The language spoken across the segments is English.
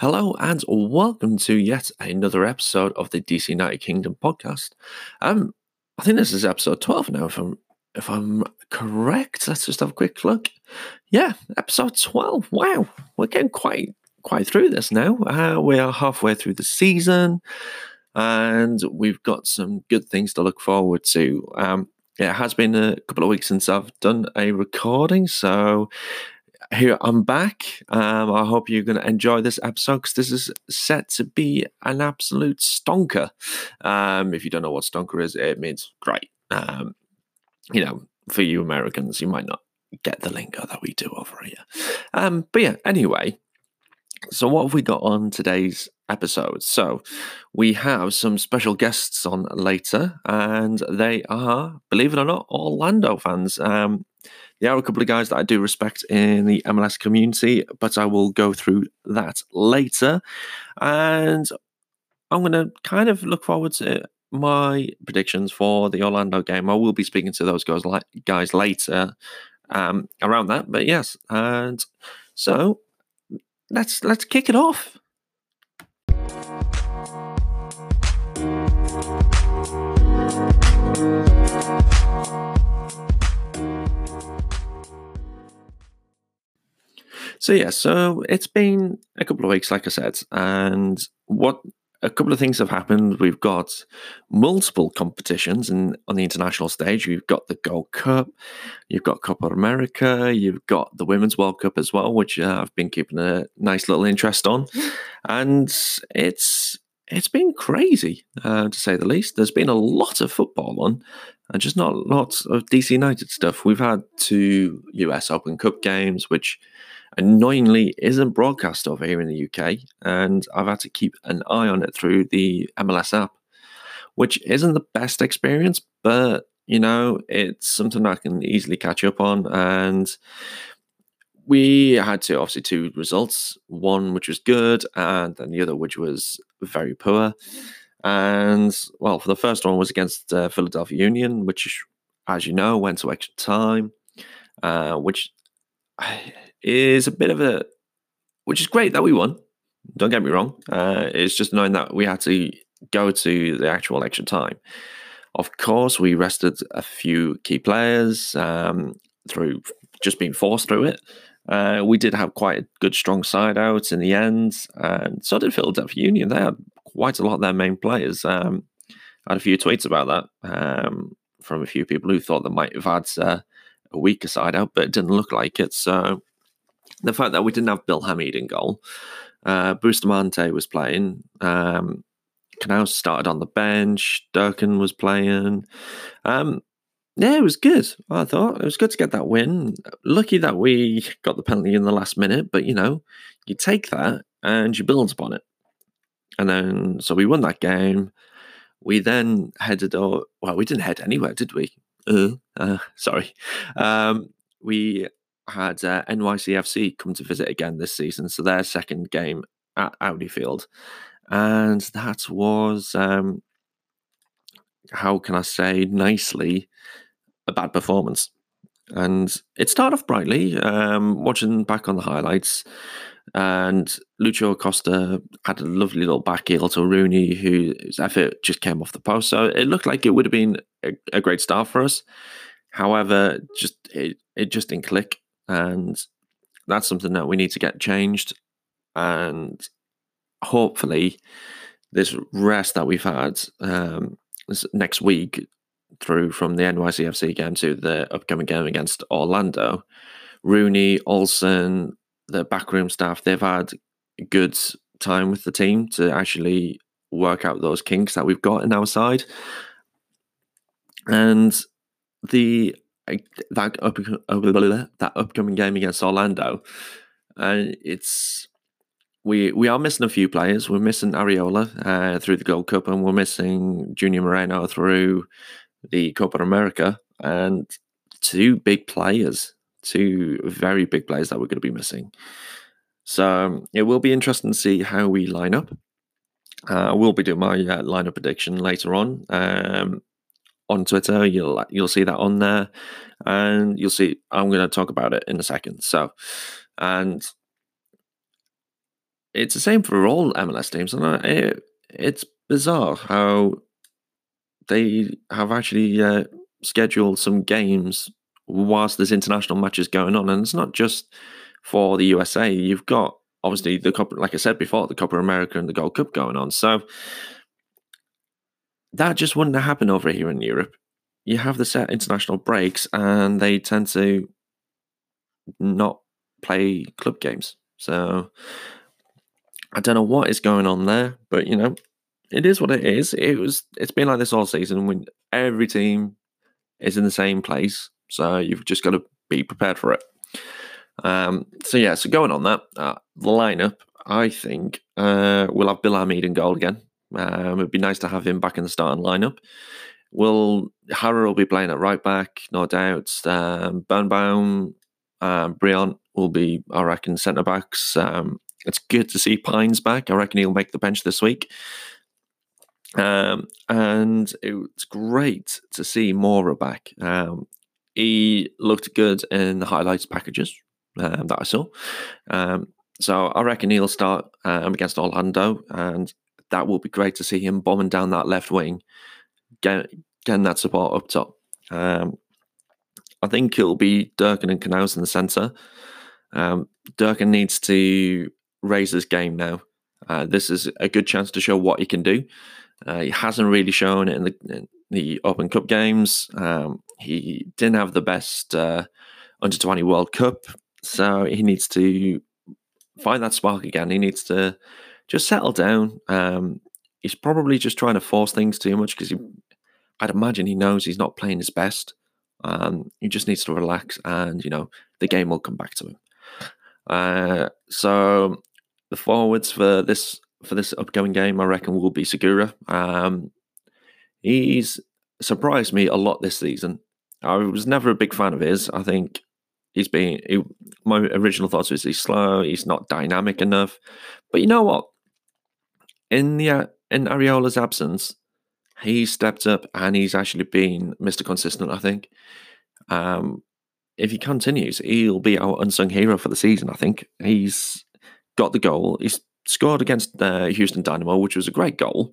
Hello and welcome to yet another episode of the DC United Kingdom podcast. Um, I think this is episode twelve now. If I'm if I'm correct, let's just have a quick look. Yeah, episode twelve. Wow, we're getting quite quite through this now. Uh, we are halfway through the season, and we've got some good things to look forward to. Um, it has been a couple of weeks since I've done a recording, so here I'm back. Um, I hope you're going to enjoy this episode because this is set to be an absolute stonker. Um, if you don't know what stonker is, it means great. Um, you know, for you Americans, you might not get the lingo that we do over here. Um, but yeah, anyway, so what have we got on today's episode? So we have some special guests on later, and they are, believe it or not, Orlando fans. Um, there are a couple of guys that I do respect in the MLS community, but I will go through that later. And I'm going to kind of look forward to my predictions for the Orlando game. I will be speaking to those guys, guys later um, around that. But yes, and so let's let's kick it off. So yeah, so it's been a couple of weeks, like I said, and what a couple of things have happened. We've got multiple competitions and on the international stage. You've got the Gold Cup, you've got Copa America, you've got the Women's World Cup as well, which uh, I've been keeping a nice little interest on, and it's it's been crazy uh, to say the least. There's been a lot of football on, and just not lots of DC United stuff. We've had two US Open Cup games, which annoyingly isn't broadcast over here in the UK, and I've had to keep an eye on it through the MLS app, which isn't the best experience, but you know, it's something I can easily catch up on. And we had two, obviously, two results one which was good, and then the other which was very poor. And well, for the first one was against uh, Philadelphia Union, which, as you know, went to extra time, uh, which is a bit of a, which is great that we won. Don't get me wrong. Uh, it's just knowing that we had to go to the actual extra time. Of course, we rested a few key players um, through just being forced through it. Uh, we did have quite a good, strong side out in the end, and so did Philadelphia Union. They had quite a lot of their main players. Um, I had a few tweets about that um, from a few people who thought they might have had uh, a weaker side out, but it didn't look like it. So the fact that we didn't have Bill Hamid in goal, uh, Bustamante was playing. Um, started on the bench. Durkin was playing. Um, yeah, it was good. I thought it was good to get that win. Lucky that we got the penalty in the last minute, but you know, you take that and you build upon it. And then, so we won that game. We then headed, oh, well, we didn't head anywhere, did we? Uh, uh, sorry. Um, we had uh, NYCFC come to visit again this season, so their second game at Audi Field, and that was um, how can I say nicely a bad performance. And it started off brightly. Um, watching back on the highlights, and Lucho Acosta had a lovely little back heel to Rooney, whose effort just came off the post. So it looked like it would have been a, a great start for us. However, just it, it just didn't click and that's something that we need to get changed. And hopefully, this rest that we've had um, next week through from the NYCFC game to the upcoming game against Orlando, Rooney, Olsen, the backroom staff, they've had good time with the team to actually work out those kinks that we've got in our side. And the that up, that upcoming game against Orlando, and uh, it's we we are missing a few players. We're missing Arriola uh, through the Gold Cup, and we're missing Junior Moreno through the Copa America, and two big players, two very big players that we're going to be missing. So um, it will be interesting to see how we line up. Uh, I will be doing my uh, lineup prediction later on. Um, on Twitter. You'll you'll see that on there, and you'll see. I'm going to talk about it in a second. So, and it's the same for all MLS teams, and it, it's bizarre how they have actually uh, scheduled some games whilst there's international matches going on, and it's not just for the USA. You've got obviously the Cup, like I said before, the Copa America and the Gold Cup going on. So that just wouldn't happen over here in Europe. You have the set international breaks, and they tend to not play club games. So I don't know what is going on there, but you know, it is what it is. It was. It's been like this all season. When every team is in the same place, so you've just got to be prepared for it. Um, so yeah, so going on that, uh, the lineup, I think uh, we'll have Bill Hamid in goal again. Um, it'd be nice to have him back in the starting lineup. Will Jara will be playing at right back, no doubt. Um, Birnbaum, um, Brillant will be, I reckon, centre backs. Um, it's good to see Pines back. I reckon he'll make the bench this week. Um, and it's great to see Mora back. Um, he looked good in the highlights packages um, that I saw. Um, so I reckon he'll start um, against Orlando, and that will be great to see him bombing down that left wing, get, getting that support up top. Um, I think it'll be Durkin and Canouse in the centre. Um, Durkin needs to raise his game now. Uh, this is a good chance to show what he can do. Uh, he hasn't really shown it in the, in the Open Cup games. Um, he didn't have the best uh, under 20 World Cup, so he needs to find that spark again. He needs to just settle down. Um, he's probably just trying to force things too much because I'd imagine he knows he's not playing his best. Um, he just needs to relax, and you know the game will come back to him. Uh, so the forwards for this for this upcoming game, I reckon, will be Segura. Um, he's surprised me a lot this season. I was never a big fan of his. I think he's been. He, my original thoughts was he's slow. He's not dynamic enough. But you know what? In the in Arriola's absence, he stepped up and he's actually been Mr. Consistent. I think. Um, if he continues, he'll be our unsung hero for the season. I think he's got the goal. He's scored against uh, Houston Dynamo, which was a great goal.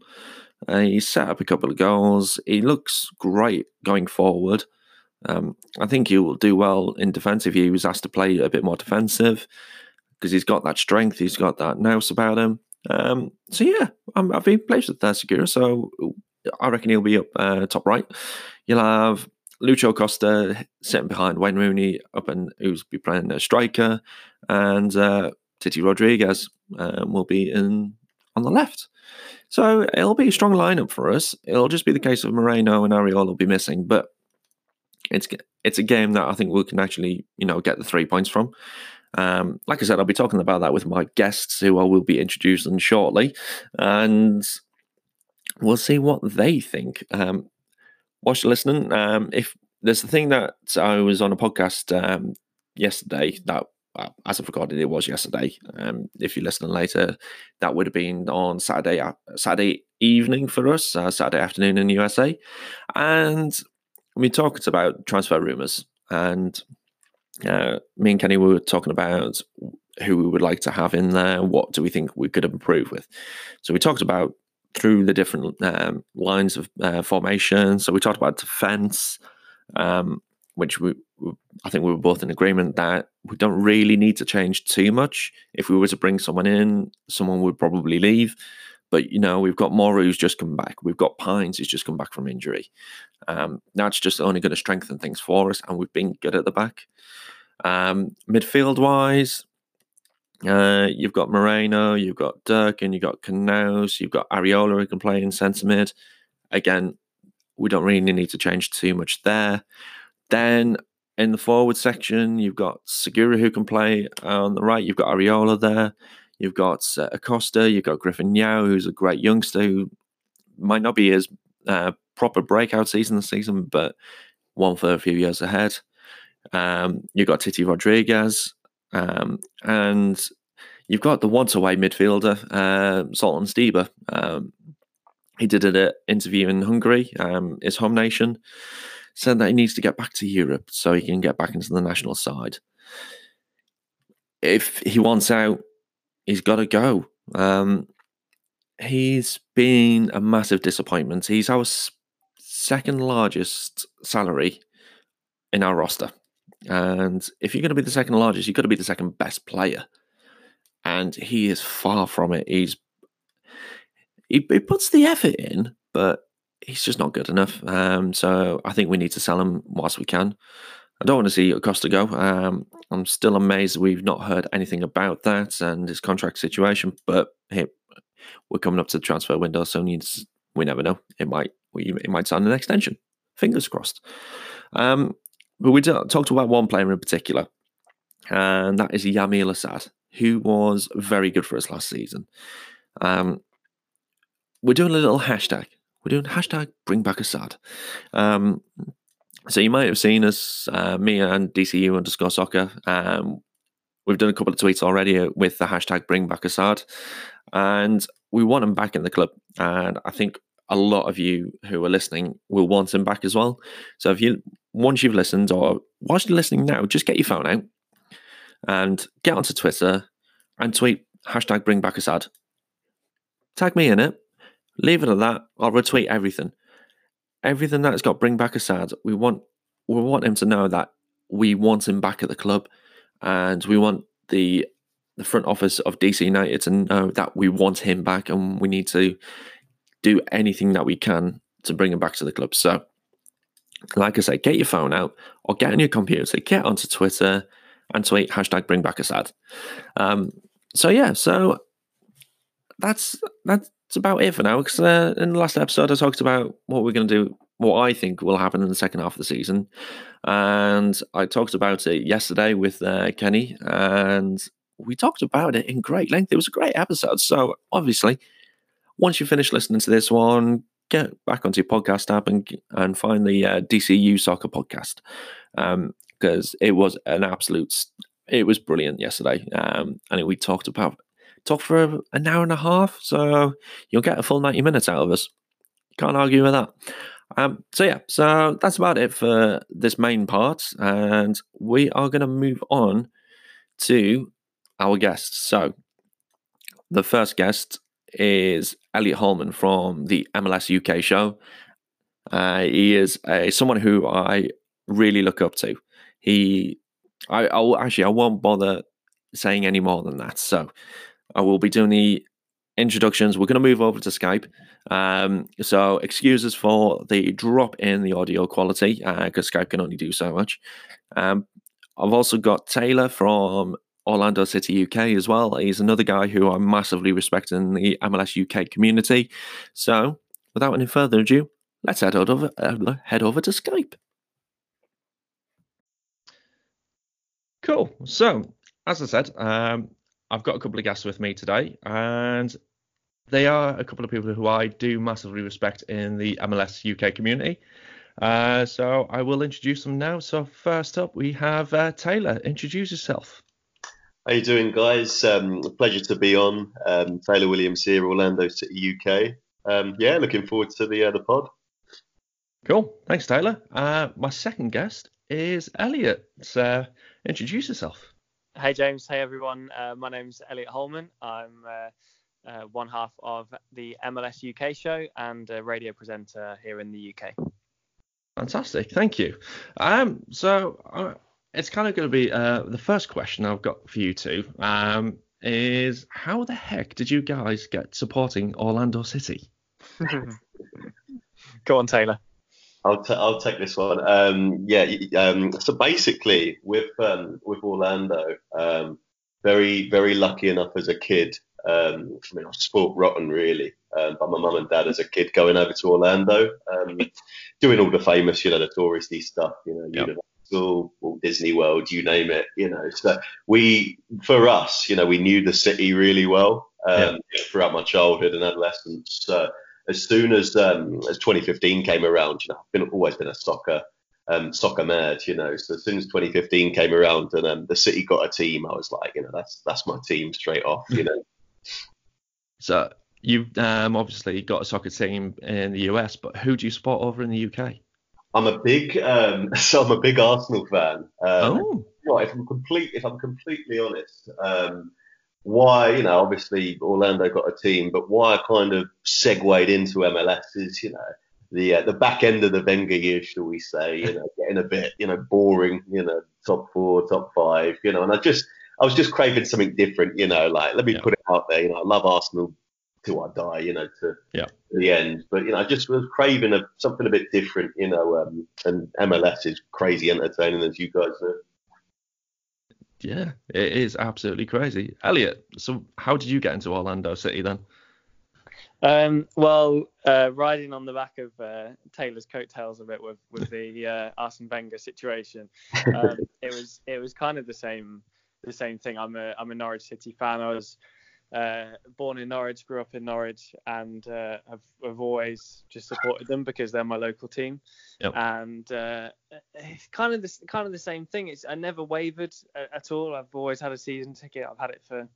Uh, he set up a couple of goals. He looks great going forward. Um, I think he will do well in defence if he was asked to play a bit more defensive because he's got that strength. He's got that nous about him. Um, so yeah, i have been pleased with Segura. So I reckon he'll be up uh, top right. You'll have Lucho Acosta sitting behind Wayne Rooney up and who's be playing a striker, and uh, Titi Rodriguez um, will be in on the left. So it'll be a strong lineup for us. It'll just be the case of Moreno and Arriola will be missing, but it's it's a game that I think we can actually you know get the three points from. Um, like I said, I'll be talking about that with my guests, who I will be introducing shortly, and we'll see what they think. Um, you're listening, um, if there's the thing that I was on a podcast um, yesterday that as I've recorded, it was yesterday. Um, if you're listening later, that would have been on Saturday uh, Saturday evening for us, uh, Saturday afternoon in the USA, and we talked about transfer rumors. And uh, me and Kenny were talking about who we would like to have in there. What do we think we could improve with? So we talked about through the different um, lines of uh, formation. So we talked about defense. Um, which we, I think we were both in agreement that we don't really need to change too much. If we were to bring someone in, someone would probably leave. But you know, we've got Mora who's just come back. We've got Pines who's just come back from injury. Um, that's just only going to strengthen things for us, and we've been good at the back. Um, midfield wise, uh, you've got Moreno, you've got Durkin, you've got Canouse, you've got Arriola who can play in centre mid. Again, we don't really need to change too much there. Then in the forward section, you've got Segura who can play on the right. You've got Arriola there. You've got uh, Acosta. You've got Griffin Yow, who's a great youngster who might not be his uh, proper breakout season this season, but one for a few years ahead. Um, you've got Titi Rodriguez. Um, and you've got the once away midfielder, uh, Zoltan Stieber. Um, he did an interview in Hungary, um, his home nation said that he needs to get back to Europe so he can get back into the national side. If he wants out, he's got to go. Um, he's been a massive disappointment. He's our second largest salary in our roster. And if you're going to be the second largest, you've got to be the second best player. And he is far from it. He's he, he puts the effort in, but he's just not good enough. Um, so I think we need to sell him whilst we can. I don't want to see Acosta go. Um, I'm still amazed we've not heard anything about that and his contract situation. But hey, we're coming up to the transfer window, so needs, we never know. It might it might sign an extension. Fingers crossed. Um, but we talked about one player in particular, and that is Yamil Asad, who was very good for us last season. Um, we're doing a little hashtag. We're doing hashtag bring back Asad. Um, so you might have seen us, uh, me and DCU underscore soccer. Um, we've done a couple of tweets already uh, with the hashtag bring back Asad. And we want him back in the club. And I think a lot of you who are listening will want him back as well. So if you once you've listened or whilst you're listening now, just get your phone out and get onto Twitter and tweet hashtag bring back Asad. Tag me in it. Leave it at that. I'll retweet everything. Everything that's got bring back Asad. We want we want him to know that we want him back at the club and we want the the front office of DC United to know that we want him back and we need to do anything that we can to bring him back to the club. So, like I say, get your phone out or get on your computer, get onto Twitter and tweet hashtag bring back Asad. Um, so yeah, so that's that's about it for now. Because uh, in the last episode, I talked about what we're going to do, what I think will happen in the second half of the season, and I talked about it yesterday with uh, Kenny, and we talked about it in great length. It was a great episode. So obviously, once you finish listening to this one, get back onto your podcast app and and find the uh, DCU Soccer podcast because um, it was an absolute. It was brilliant yesterday, um, and we talked about talked for an hour and a half, so you'll get a full ninety minutes out of us. Can't argue with that. Um, so yeah, so that's about it for this main part, and we are going to move on to our guests. So the first guest is Elliot Holman from the MLS UK show. Uh, he is a, someone who I really look up to. He, I, I'll actually, I won't bother saying any more than that. So I will be doing the introductions. We're going to move over to Skype. Um, so excuses for the drop in the audio quality because uh, Skype can only do so much. Um, I've also got Taylor from Orlando City UK as well. He's another guy who I massively respect in the MLS UK community. So, without any further ado, let's head over uh, head over to Skype. Cool. So, as I said, um, I've got a couple of guests with me today, and they are a couple of people who I do massively respect in the MLS UK community. Uh, so I will introduce them now. So first up, we have uh, Taylor. Introduce yourself. How you doing, guys? Um, pleasure to be on. Um, Taylor Williams here, Orlando City, UK. Um, yeah, looking forward to the uh, the pod. Cool. Thanks, Taylor. Uh, my second guest is Elliot. So, introduce yourself. Hey, James. Hey, everyone. Uh, my name's Elliot Holman. I'm uh, uh, one half of the MLS UK show and a radio presenter here in the UK. Fantastic. Thank you. Um, so, uh, it's kind of going to be uh, the first question I've got for you two um, is how the heck did you guys get supporting Orlando City? Go on, Taylor. I'll, t- I'll take this one. Um, yeah. Um, so basically, with um, with Orlando, um, very very lucky enough as a kid. Um, I mean, I was sport rotten really, um, but my mum and dad as a kid going over to Orlando, doing all the famous, you know, the touristy stuff, you know, yep. Universal, Walt Disney World, you name it, you know. So we, for us, you know, we knew the city really well um, yeah. throughout my childhood and adolescence. Uh, as soon as um, as 2015 came around, you know, I've been always been a soccer um, soccer mad, you know. So as soon as 2015 came around and um, the city got a team, I was like, you know, that's that's my team straight off, you know. So you've um, obviously got a soccer team in the US, but who do you support over in the UK? I'm a big, um, so I'm a big Arsenal fan. Um, oh. if I'm complete, if I'm completely honest, um, why, you know, obviously Orlando got a team, but why I kind of segued into MLS is, you know, the uh, the back end of the Wenger years, shall we say, you know, getting a bit, you know, boring, you know, top four, top five, you know, and I just I was just craving something different, you know, like let me yeah. put it out there, you know, I love Arsenal till I die, you know, to, yeah. the end, but you know, I just was craving a, something a bit different, you know, um, and MLS is crazy entertaining as you guys know. Yeah, it is absolutely crazy. Elliot, so how did you get into Orlando City then? Um, well, uh, riding on the back of uh, Taylor's coattails a bit with with the uh, Arsene Wenger situation, um, it was it was kind of the same the same thing. I'm a I'm a Norwich City fan. I was uh, born in Norwich, grew up in Norwich, and uh, I've, I've always just supported them because they're my local team. Yep. And uh, it's kind of the kind of the same thing. It's I never wavered at all. I've always had a season ticket. I've had it for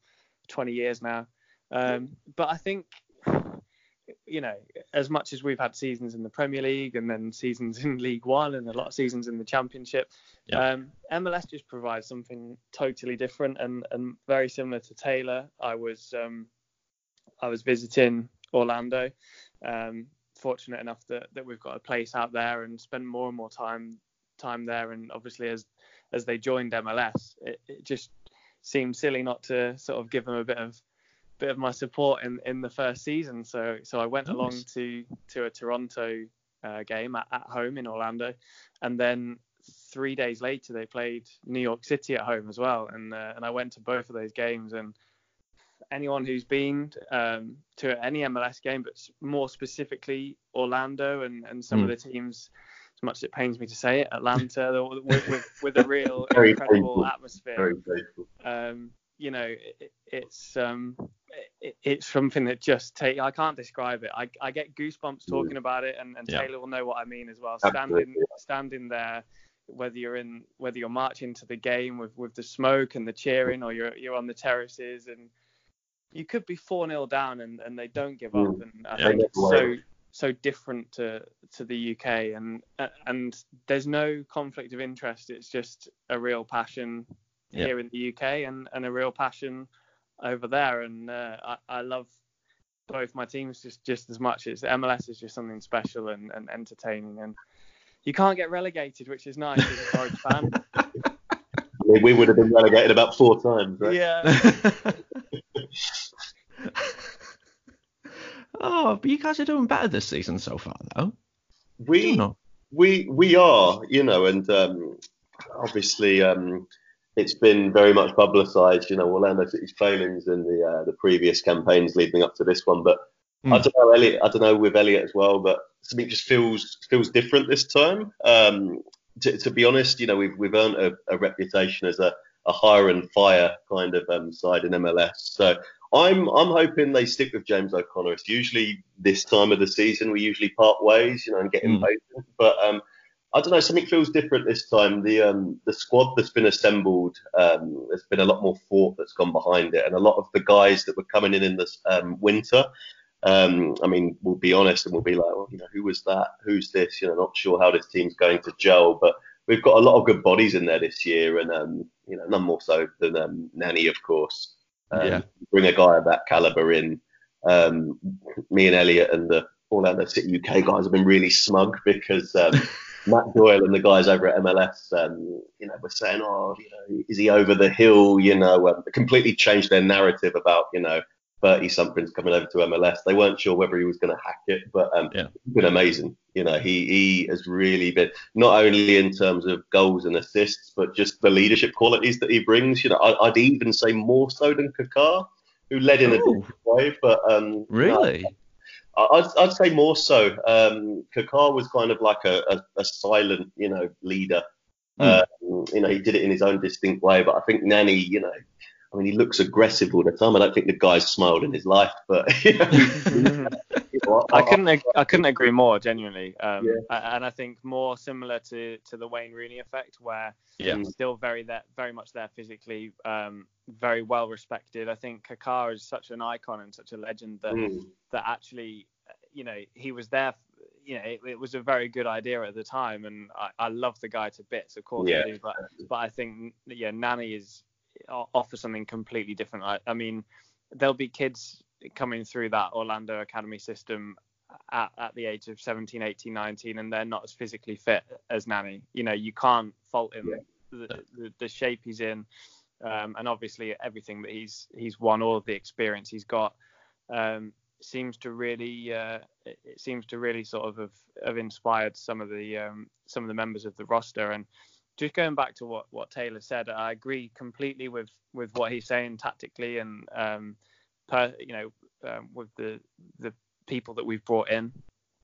20 years now. Um, but I think you know, as much as we've had seasons in the Premier League and then seasons in League One and a lot of seasons in the Championship, yeah. um, MLS just provides something totally different and, and very similar to Taylor. I was um, I was visiting Orlando, um, fortunate enough that, that we've got a place out there and spend more and more time time there. And obviously, as as they joined MLS, it, it just seemed silly not to sort of give them a bit of bit of my support in, in the first season. So so I went nice. along to to a Toronto uh, game at, at home in Orlando, and then three days later they played New York City at home as well, and uh, and I went to both of those games. And anyone who's been um, to any MLS game, but more specifically Orlando and and some mm. of hmm. the teams. As much as it pains me to say it, Atlanta with, with, with a real incredible atmosphere. Um, you know, it, it's um, it, it's something that just take. I can't describe it. I, I get goosebumps talking about it, and, and yeah. Taylor will know what I mean as well. Standing standing there, whether you're in whether you're marching to the game with with the smoke and the cheering, or you're you're on the terraces, and you could be four 0 down, and, and they don't give up. Mm. And I yeah. think it's so so different to to the UK, and and there's no conflict of interest. It's just a real passion here in the UK and, and a real passion over there. And uh, I, I love both my teams just, just as much. It's MLS is just something special and, and entertaining, and you can't get relegated, which is nice as a Norwich fan. we would have been relegated about four times, right? Yeah. oh, but you guys are doing better this season so far, though. We we we are, you know, and um, obviously um, it's been very much publicised, you know, Orlando City's failings in the uh, the previous campaigns leading up to this one. But mm. I don't know, Elliot. I don't know with Elliot as well, but something just feels feels different this time. Um, to, to, be honest, you know, we've we've earned a, a reputation as a, a hire and fire kind of um, side in MLS. So I'm I'm hoping they stick with James O'Connor. It's usually this time of the season we usually part ways, you know, and get mm. impatient. But um, I don't know. Something feels different this time. The um, the squad that's been assembled, um, there's been a lot more thought that's gone behind it, and a lot of the guys that were coming in in this um, winter. Um, I mean, we'll be honest and we'll be like, well, you know, who was that? Who's this? You know, not sure how this team's going to gel, but we've got a lot of good bodies in there this year, and um, you know, none more so than um, Nani, of course. Um, yeah. Bring a guy of that caliber in. Um, me and Elliot and the Orlando City UK guys have been really smug because um, Matt Doyle and the guys over at MLS, um, you know, were saying, oh, you know, is he over the hill? You know, um, completely changed their narrative about, you know, 30 somethings coming over to MLS. They weren't sure whether he was going to hack it, but um, yeah. it's been amazing. You know, he he has really been not only in terms of goals and assists, but just the leadership qualities that he brings. You know, I, would even say more so than Kaká, who led in Ooh. a different way. But um, really. I'd, I'd say more so. Um, Kaká was kind of like a, a, a silent, you know, leader. Mm. Um, you know, he did it in his own distinct way. But I think Nani, you know, I mean, he looks aggressive all the time. I don't think the guy's smiled in his life, but you know, I couldn't I couldn't agree more genuinely. Um, yeah. and I think more similar to to the Wayne Rooney effect, where yeah. he's still very that very much there physically, um, very well respected. I think Kaká is such an icon and such a legend that mm. that actually, you know, he was there. You know, it, it, was a very good idea at the time, and I, I love the guy to bits, of course yeah. I do. But but I think yeah, Nani is offer something completely different. I, I mean, there'll be kids coming through that Orlando Academy system at, at the age of 17, 18, 19, and they're not as physically fit as Nani. You know, you can't fault him the, the, the shape he's in, um, and obviously everything that he's he's won, all of the experience he's got, um, seems to really uh, it seems to really sort of have, have inspired some of the um, some of the members of the roster. And just going back to what what Taylor said, I agree completely with with what he's saying tactically and um, per, you know um, with the the people that we've brought in,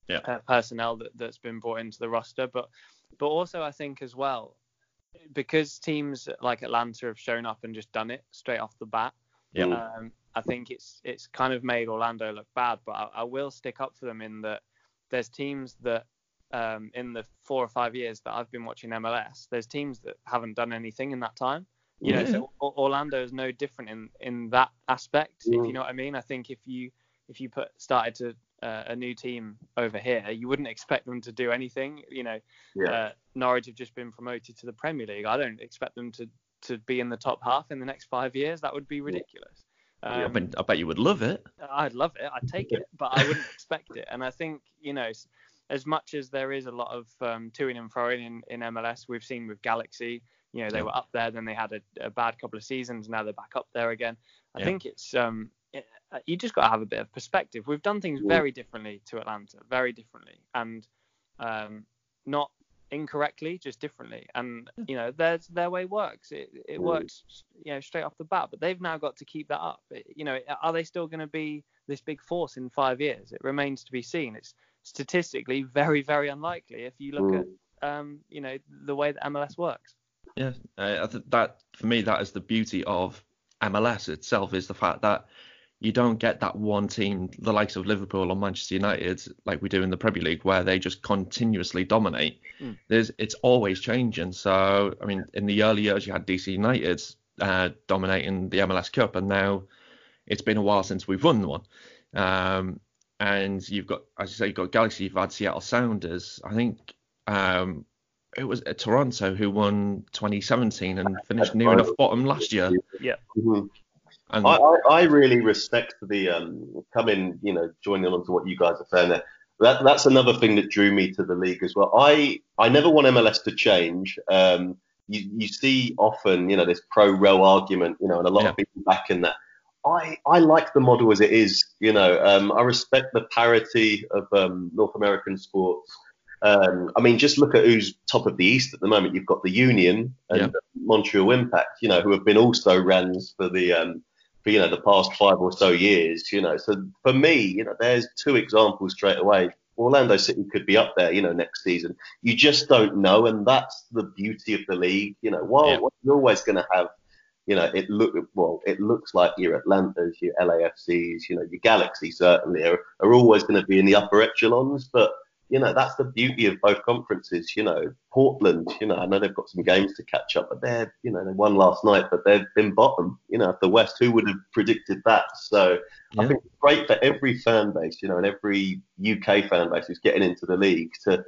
yeah, uh, personnel that that's been brought into the roster, but but also I think as well because teams like Atlanta have shown up and just done it straight off the bat. Yeah. Um, I think it's it's kind of made Orlando look bad, but I, I will stick up for them in that there's teams that um, in the four or five years that I've been watching MLS, there's teams that haven't done anything in that time. You know, so Orlando is no different in in that aspect. If you know what I mean. I think if you if you put started to uh, a new team over here, you wouldn't expect them to do anything. You know, Yeah. uh, Norwich have just been promoted to the Premier League. I don't expect them to to be in the top half in the next five years. That would be ridiculous. I, Um, mean, I bet you would love it. I'd love it. I'd take it, but I wouldn't expect it. And I think you know, as much as there is a lot of um, toing and froing in, in MLS, we've seen with Galaxy. You know, they Yeah. were up there, then they had a, a bad couple of seasons. Now they're back up there again. I Yeah. think it's um, it, uh, you just got to have a bit of perspective. We've done things very differently to Atlanta, very differently, and um, not incorrectly, just differently. And you know, their their way works. It it Mm. works, you know, straight off the bat. But they've now got to keep that up. It- you know, are they still going to be this big force in five years? It remains to be seen. It's statistically very very unlikely if you look Mm. at um, you know, the way that MLS works. Yeah, uh, I think that for me that is the beauty of MLS itself is the fact that you don't get that one team, the likes of Liverpool or Manchester United, like we do in the Premier League, where they just continuously dominate. Mm. There's it's always changing. So I mean, in the early years you had DC United uh, dominating the MLS Cup, and now it's been a while since we've won one. Um, and you've got, as you say, you've got Galaxy, you've had Seattle Sounders. I think um, it was uh, Toronto who won 2017 and finished near enough bottom last year. Mhm. And I, I, I really respect the um, coming, you know, joining on to what you guys are saying there. That, that's another thing that drew me to the league as well. I, I never want MLS to change. Um, you, you see often, you know, this pro-rel argument, you know, and a lot Yeah. of people back in that. I, I like the model as it is, you know. Um, I respect the parity of um, North American sports. Um, I mean, just look at who's top of the East at the moment. You've got the Union and Yeah. Montreal Impact, you know, who have been also rans for the um, for you know the past five or so years. You know, so for me, you know, there's two examples straight away. Orlando City could be up there, you know, next season. You just don't know, and that's the beauty of the league. You know, while Yeah. you're always going to have, you know, it look well, it looks like your Atlantas, your LAFCs, you know, your Galaxy certainly are, are always going to be in the upper echelons, but you know, that's the beauty of both conferences. You know, Portland, you know, I know they've got some games to catch up, but they're, you know, they won last night, but they've been bottom, you know, the West. Who would have predicted that? So I think it's great for every fan base, you know, and every UK fan base who's getting into the league to,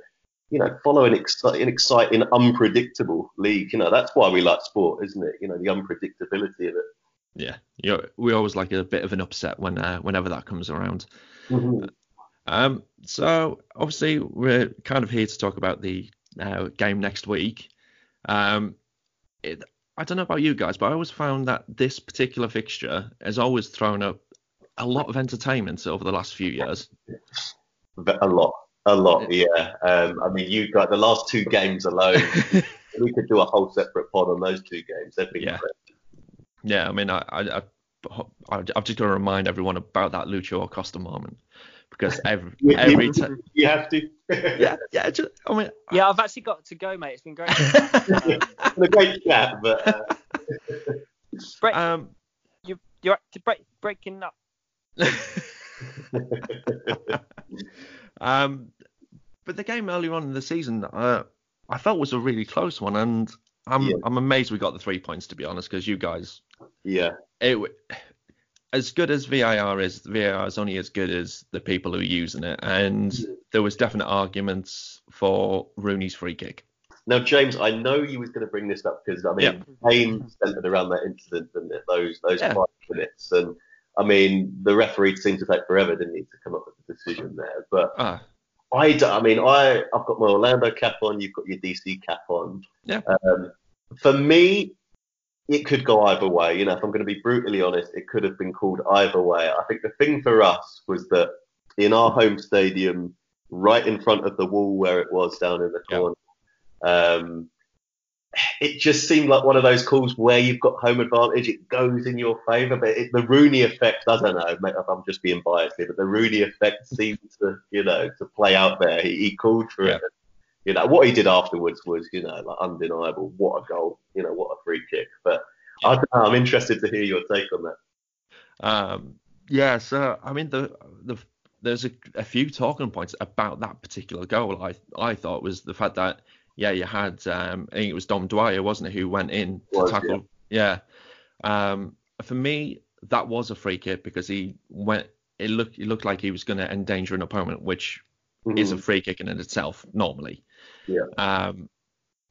you know, follow an, exci- an exciting, unpredictable league. You know, that's why we like sport, isn't it? You know, the unpredictability of it. yeah, you know, we always like a bit of an upset when uh, whenever that comes around. Um, so obviously we're kind of here to talk about the uh, game next week. Um, it, I don't know about you guys, but I always found that this particular fixture has always thrown up a lot of entertainment over the last few years. A lot, a lot, yeah. Um, I mean, you got the last two games alone. we could do a whole separate pod on those two games. They'd be Yeah. great. Yeah, I mean, I, I, I, I've just got to remind everyone about that Lucho Acosta moment because every You- every time, you have to. yeah, yeah, just, I mean, Yeah, I've actually got to go, mate. It's been great. Um, a great chat, but uh, break, um, you, you're to break, breaking up. Um, but the game earlier on in the season, uh, I felt was a really close one, and I'm Yeah. I'm amazed we got the three points to be honest, because you guys, yeah, it as good as VAR is, VAR is only as good as the people who are using it, and there was definite arguments for Rooney's free kick. Now, James, I know you was going to bring this up because I mean, Yeah. game centered around that incident and those those Yeah. five minutes, and I mean, the referee seemed to take forever, didn't he, to come up with the decision there? But Ah, I, I mean, I, I've got my Orlando cap on. You've got your DC cap on. Yeah. Um, for me, it could go either way. You know, if I'm going to be brutally honest, it could have been called either way. I think the thing for us was that in our home stadium, right in front of the wall where it was down in the Yeah. corner, um, it just seemed like one of those calls where you've got home advantage. It goes in your favour, but it, the Rooney effect, I don't know. mate, I'm just being biased here, but the Rooney effect seemed to, you know, to play out there. He, he called for Yeah. it. You know what he did afterwards was, you know, like undeniable. What a goal! You know, what a free kick. But I don't know, I'm interested to hear your take on that. Um, yeah, so I mean, the the there's a, a few talking points about that particular goal. I I thought was the fact that yeah, you had um, I think it was Dom Dwyer, wasn't it, who went in to Was, tackle? Yeah. Um, for me, that was a free kick because he went. It looked it looked like he was going to endanger an opponent, which is a free kick in itself normally. Yeah. Um,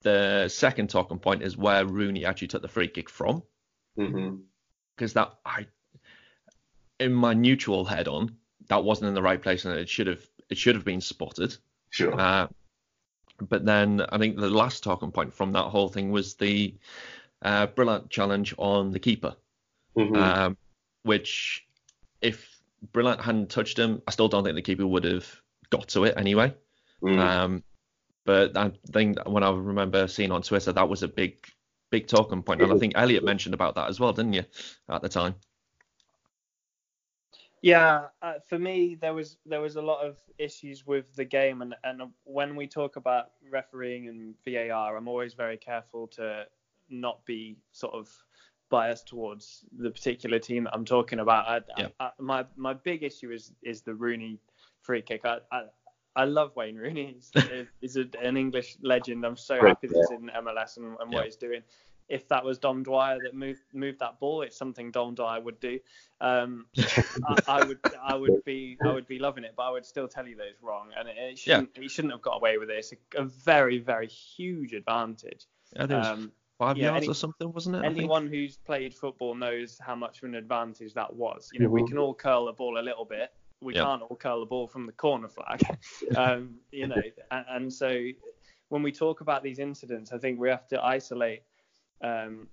the second talking point is where Rooney actually took the free kick from because that I in my neutral head on that wasn't in the right place and it should have it should have been spotted. Sure. Uh, but then I think the last talking point from that whole thing was the uh, brilliant challenge on the keeper, Mhm. um, which if Brillant hadn't touched him, I still don't think the keeper would have got to it anyway. Mm. Um, but I think when I remember seeing on Twitter, that was a big, big talking point, and I think Elliot mentioned about that as well, didn't you, at the time? Yeah, uh, for me there was there was a lot of issues with the game, and and when we talk about refereeing and VAR, I'm always very careful to not be sort of biased towards the particular team that I'm talking about. I, Yeah. I, I, my my big issue is is the Rooney free kick. I I, I love Wayne Rooney. He's, he's a, an English legend. I'm so Great happy that he's in MLS and, and what he's doing. If that was Dom Dwyer that moved moved that ball, it's something Dom Dwyer would do. Um, I, I would I would be I would be loving it, but I would still tell you that it's wrong, and it, it shouldn't he shouldn't have got away with it. It's a, a very very huge advantage. I think it was Um, five yeah, yards any- or something, wasn't it? Anyone who's played football knows how much of an advantage that was. You know, we Mhm. can all curl the ball a little bit. We Yeah. can't all curl the ball from the corner flag. um, you know, and, and so when we talk about these incidents, I think we have to isolate um,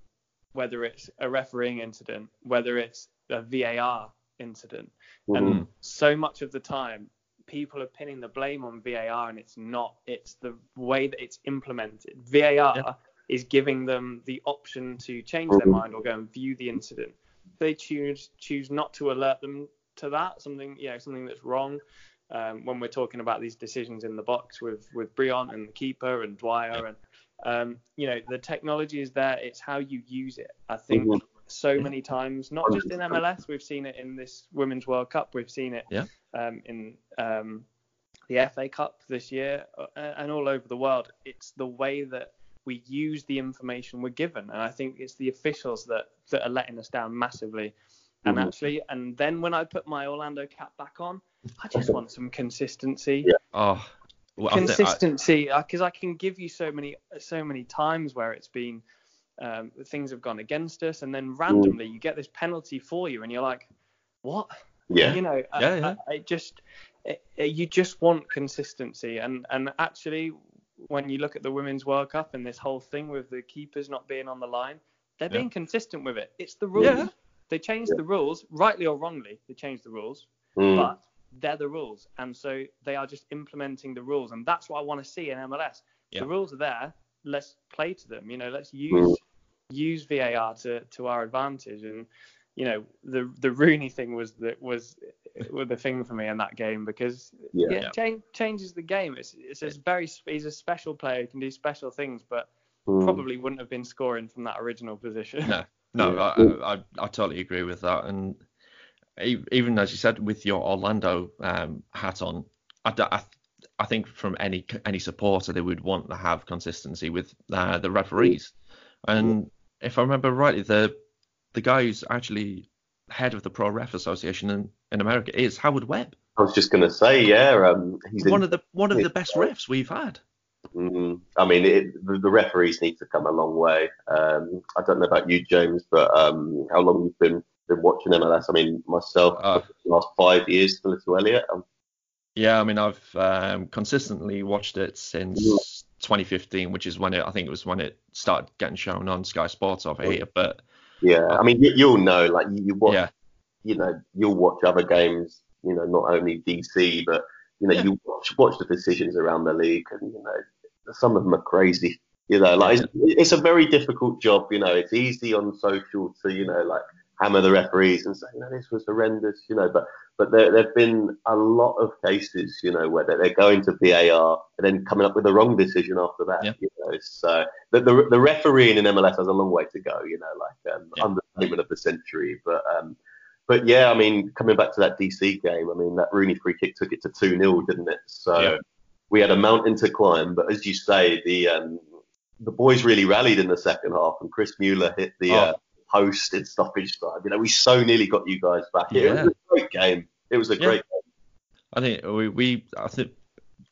whether it's a refereeing incident, whether it's a VAR incident, Mhm. and so much of the time people are pinning the blame on VAR and it's not. It's the way that it's implemented. VAR Yeah. is giving them the option to change their mind or go and view the incident. They choose choose not to alert them to that something you know something that's wrong. Um, when we're talking about these decisions in the box with with Brillant and the keeper and Dwyer and um, you know the technology is there. It's how you use it. I think Mhm. so many times, not just in MLS. We've seen it in this Women's World Cup. We've seen it Yeah. um, in um, the FA Cup this year uh, and all over the world. It's the way that we use the information we're given, and I think it's the officials that that are letting us down massively. And actually, and then when I put my Orlando cap back on, I just want some consistency Yeah. Oh, I I- consistency because I, can give you so many so many times where it's been um, things have gone against us and then randomly you get this penalty for you and you're like what Yeah. you know I- Yeah, yeah. I, I just it, it- you just want consistency and and actually when you look at the women's world cup and this whole thing with the keepers not being on the line they're Yeah. being consistent with it it's the rules Yeah. they changed the rules rightly or wrongly they changed the rules Mm. but they're the rules, and so they are just implementing the rules, and that's what I want to see in MLS. Yeah. The rules are there. Let's play to them. You know, let's use Mm. use VAR to, to our advantage. And you know, the the Rooney thing was that was was the thing for me in that game because Yeah. yeah, Yeah. change, changes the game. It's it's a very he's a special player, he can do special things, but Mm. probably wouldn't have been scoring from that original position. No, no, Yeah. I, I, I totally agree with that. And even as you said, with your Orlando um, hat on, I think from any any supporter they would want to have consistency with uh, the referees. And if I remember rightly, the the guy who's actually head of the Pro Ref Association in, in America is Howard Webb, I was just going to say, yeah, um, he's in, one of the one of the best refs we've had. Mm, I mean, it, the, the, referees need to come a long way. Um, I don't know about you, James, but um, how long have you've been been watching MLS? I mean, myself, uh, the last five years, for Little Elliot. Um, yeah, I mean, I've um, consistently watched it since yeah. 2015, which is when it, I think it was when it started getting shown on Sky Sports over here. But yeah, I mean, you, will know, like you, you watch, yeah. you know, you'll watch other games, you know, not only DC, but you know, yeah. you watch, watch the decisions around the league, and you know, some of them are crazy. You know, like it's, it's a very difficult job. You know, it's easy on social to, you know, like hammer the referees and say, you know, this was horrendous. You know, but but there have been a lot of cases, you know, where they're going to VAR and then coming up with the wrong decision after that. Yeah. You know, so the, the, the refereeing in MLS has a long way to go. You know, like um, yeah. understatement of the century. But um, but yeah, I mean, coming back to that DC game, I mean, that Rooney free kick took it to two 0 didn't it? So yeah. we had a mountain to climb. But as you say, the um, the boys really rallied in the second half, and Chris Mueller hit the. Oh. Uh, post in stoppage time. You know, we so nearly got you guys back. Yeah. It was a great game. It was a yeah. great game. I think we, we I think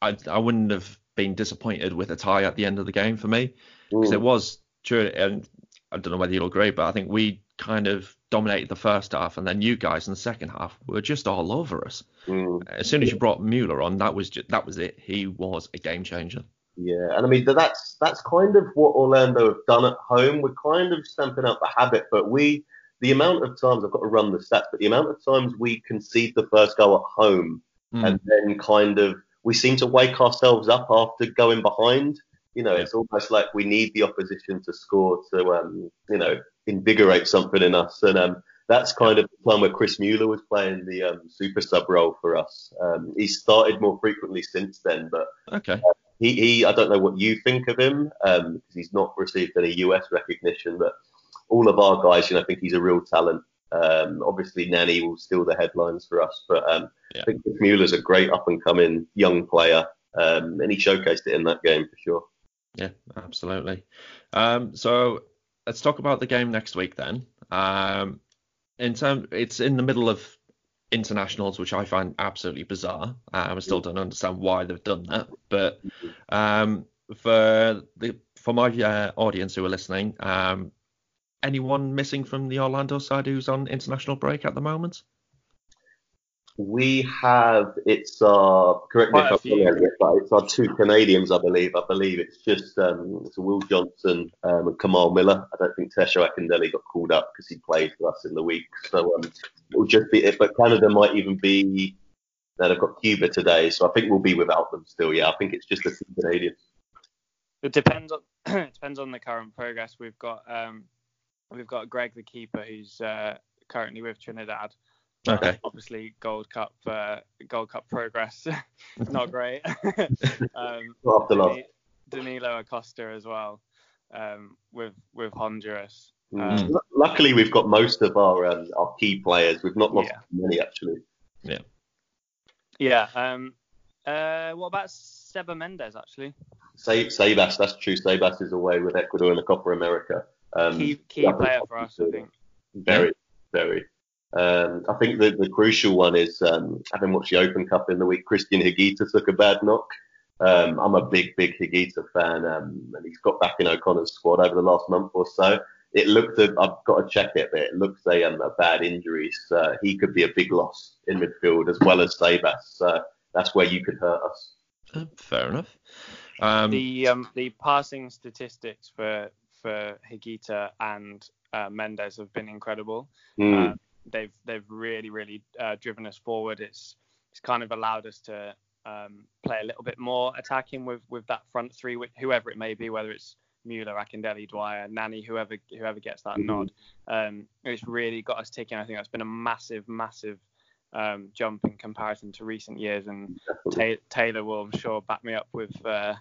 I, I wouldn't have been disappointed with a tie at the end of the game for me because mm. it was true. And I don't know whether you'll agree, but I think we kind of dominated the first half, and then you guys in the second half were just all over us. Mm. As soon as you brought Mueller on, that was just, that was it. He was a game changer. Yeah, and I mean that's that's kind of what Orlando have done at home. We're kind of stamping out the habit, but we the amount of times I've got to run the stats, but the amount of times we concede the first goal at home mm. and then kind of we seem to wake ourselves up after going behind. You know, yeah. it's almost like we need the opposition to score to um, you know invigorate something in us, and um, that's kind of the time where Chris Mueller was playing the um, super sub role for us. Um, he started more frequently since then, but okay. Uh, he, he, I don't know what you think of him because um, he's not received any US recognition, but all of our guys, you know, I think he's a real talent. Um, obviously, Nani will steal the headlines for us, but um, yeah. I think Mueller's a great up and coming young player, um, and he showcased it in that game for sure. Yeah, absolutely. Um, so let's talk about the game next week then. Um, in term, it's in the middle of internationals, which I find absolutely bizarre. Uh, I still don't understand why they've done that. But um, for the for my uh, audience who are listening, um, anyone missing from the Orlando side who's on international break at the moment? We have it's our correct me if I'm wrong, but it's our two Canadians, I believe. I believe it's just um, it's Will Johnson um, and Kamal Miller. I don't think Tesho Akindele got called up because he played for us in the week, so um, it'll just be it. But Canada might even be. Now they've got Cuba today, so I think we'll be without them still. Yeah, I think it's just the two Canadians. It depends on it depends on the current progress. We've got um, we've got Greg the keeper who's uh, currently with Trinidad. Okay. Obviously, Gold Cup, uh, Gold Cup progress, not great. um, Danilo Acosta as well, um, with with Honduras. Mm. Um, Luckily, we've got most of our um, our key players. We've not lost yeah. many actually. Yeah. Yeah. Um. Uh. What about Seba Méndez actually? Say Sebas, that's true. Sebas is away with Ecuador in the Copa America. Um, key key player for us, I think. Very, very. Um, I think the, the crucial one is um, having watched the Open Cup in the week. Cristian Higuita took a bad knock. Um, I'm a big, big Higuita fan, um, and he's got back in O'Connor's squad over the last month or so. It looked, a, I've got to check it, but it looks a, um, a bad injury. So he could be a big loss in midfield as well as Sebas. So that's where you could hurt us. Uh, fair enough. Um, the um, the passing statistics for for Higuita and uh, Méndez have been incredible. Mm. They've they've really really uh, driven us forward. It's it's kind of allowed us to um, play a little bit more attacking with with that front three, whoever it may be, whether it's Mueller, Akindele, Dwyer, Nani, whoever whoever gets that mm-hmm. nod. Um, it's really got us ticking. I think that's been a massive massive um, jump in comparison to recent years, and Taylor will, I'm sure, back me up with uh,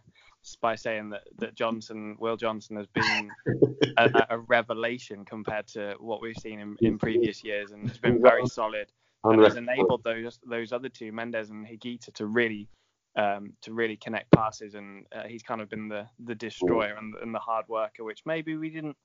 by saying that, that Johnson, Will Johnson, has been a, a, revelation compared to what we've seen in, in previous years, and it's been very solid. And has enabled those those other two, Méndez and Higuita, to really um, to really connect passes, and uh, he's kind of been the the destroyer and, and, the hard worker, which maybe we didn't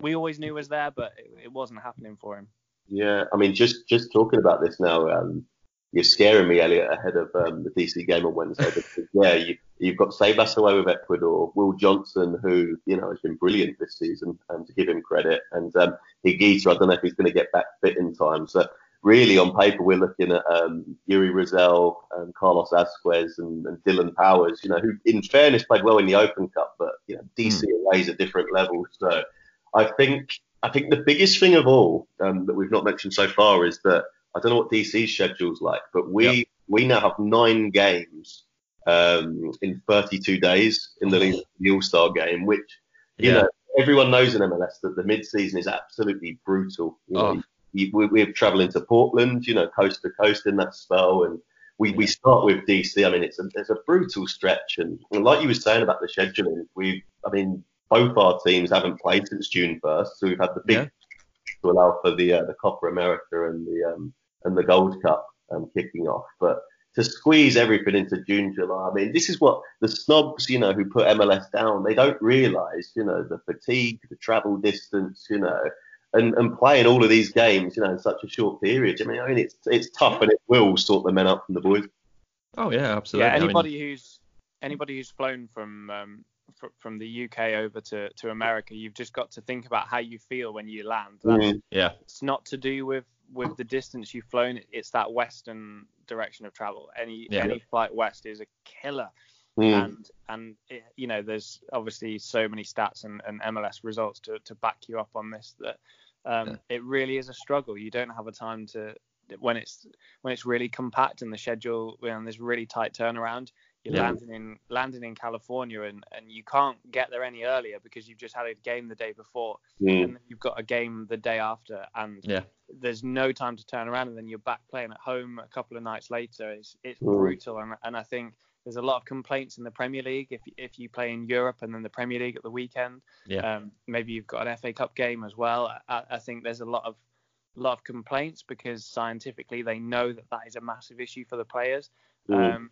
we always knew was there, but it, it wasn't happening for him. Yeah, I mean, just just talking about this now, um, you're scaring me, Elliot, ahead of um, the DC game on Wednesday. Because, yeah, you, you've got Sebas away with Ecuador, Will Johnson, who you know has been brilliant this season, um, to give him credit, and um, Higuita, I don't know if he's going to get back fit in time. So really, on paper, we're looking at um, Yuri Rosell, um, Carlos Ascues, and, and, Dylan Powers. You know, who, in fairness, played well in the Open Cup, but you know, DC mm. away is a different level. So I think I think the biggest thing of all um, that we've not mentioned so far is that I don't know what DC's schedule's like, but we yep. we now have nine games um, in 32 days in the, the All Star game, which you yeah. know everyone knows in MLS that the mid season is absolutely brutal. You know, oh. we, we're traveling to Portland, you know, coast to coast in that spell, and we, we start with DC. I mean, it's a it's a brutal stretch, and, and like you were saying about the scheduling, we I mean both our teams haven't played since June 1st, so we've had the big yeah. to allow for the uh, the Copa America and the um, and the Gold Cup um, kicking off. But to squeeze everything into June, July, I mean, this is what the snobs, you know, who put MLS down, they don't realise, you know, the fatigue, the travel distance, you know, and, and playing all of these games, you know, in such a short period. I mean, I mean, it's it's tough, and it will sort the men up from the boys. Oh yeah, absolutely. Yeah, anybody I mean, who's anybody who's flown from um, from the UK over to, to America, you've just got to think about how you feel when you land. Mm. Yeah, it's not to do with with the distance you've flown, it's that western direction of travel. Any yeah. any flight west is a killer. Mm. And and it, you know there's obviously so many stats and, and MLS results to, to back you up on this that um, yeah. it really is a struggle. You don't have a time to when it's when it's really compact and the schedule when there's really tight turnaround. You're yeah. landing in landing in California and, and you can't get there any earlier because you've just had a game the day before mm. and you've got a game the day after and yeah. there's no time to turn around and then you're back playing at home a couple of nights later. It's it's mm. brutal and and I think there's a lot of complaints in the Premier League if if you play in Europe and then the Premier League at the weekend. Yeah. Um, maybe you've got an FA Cup game as well. I, I think there's a lot of lot of complaints because scientifically they know that that is a massive issue for the players. Mm. Um,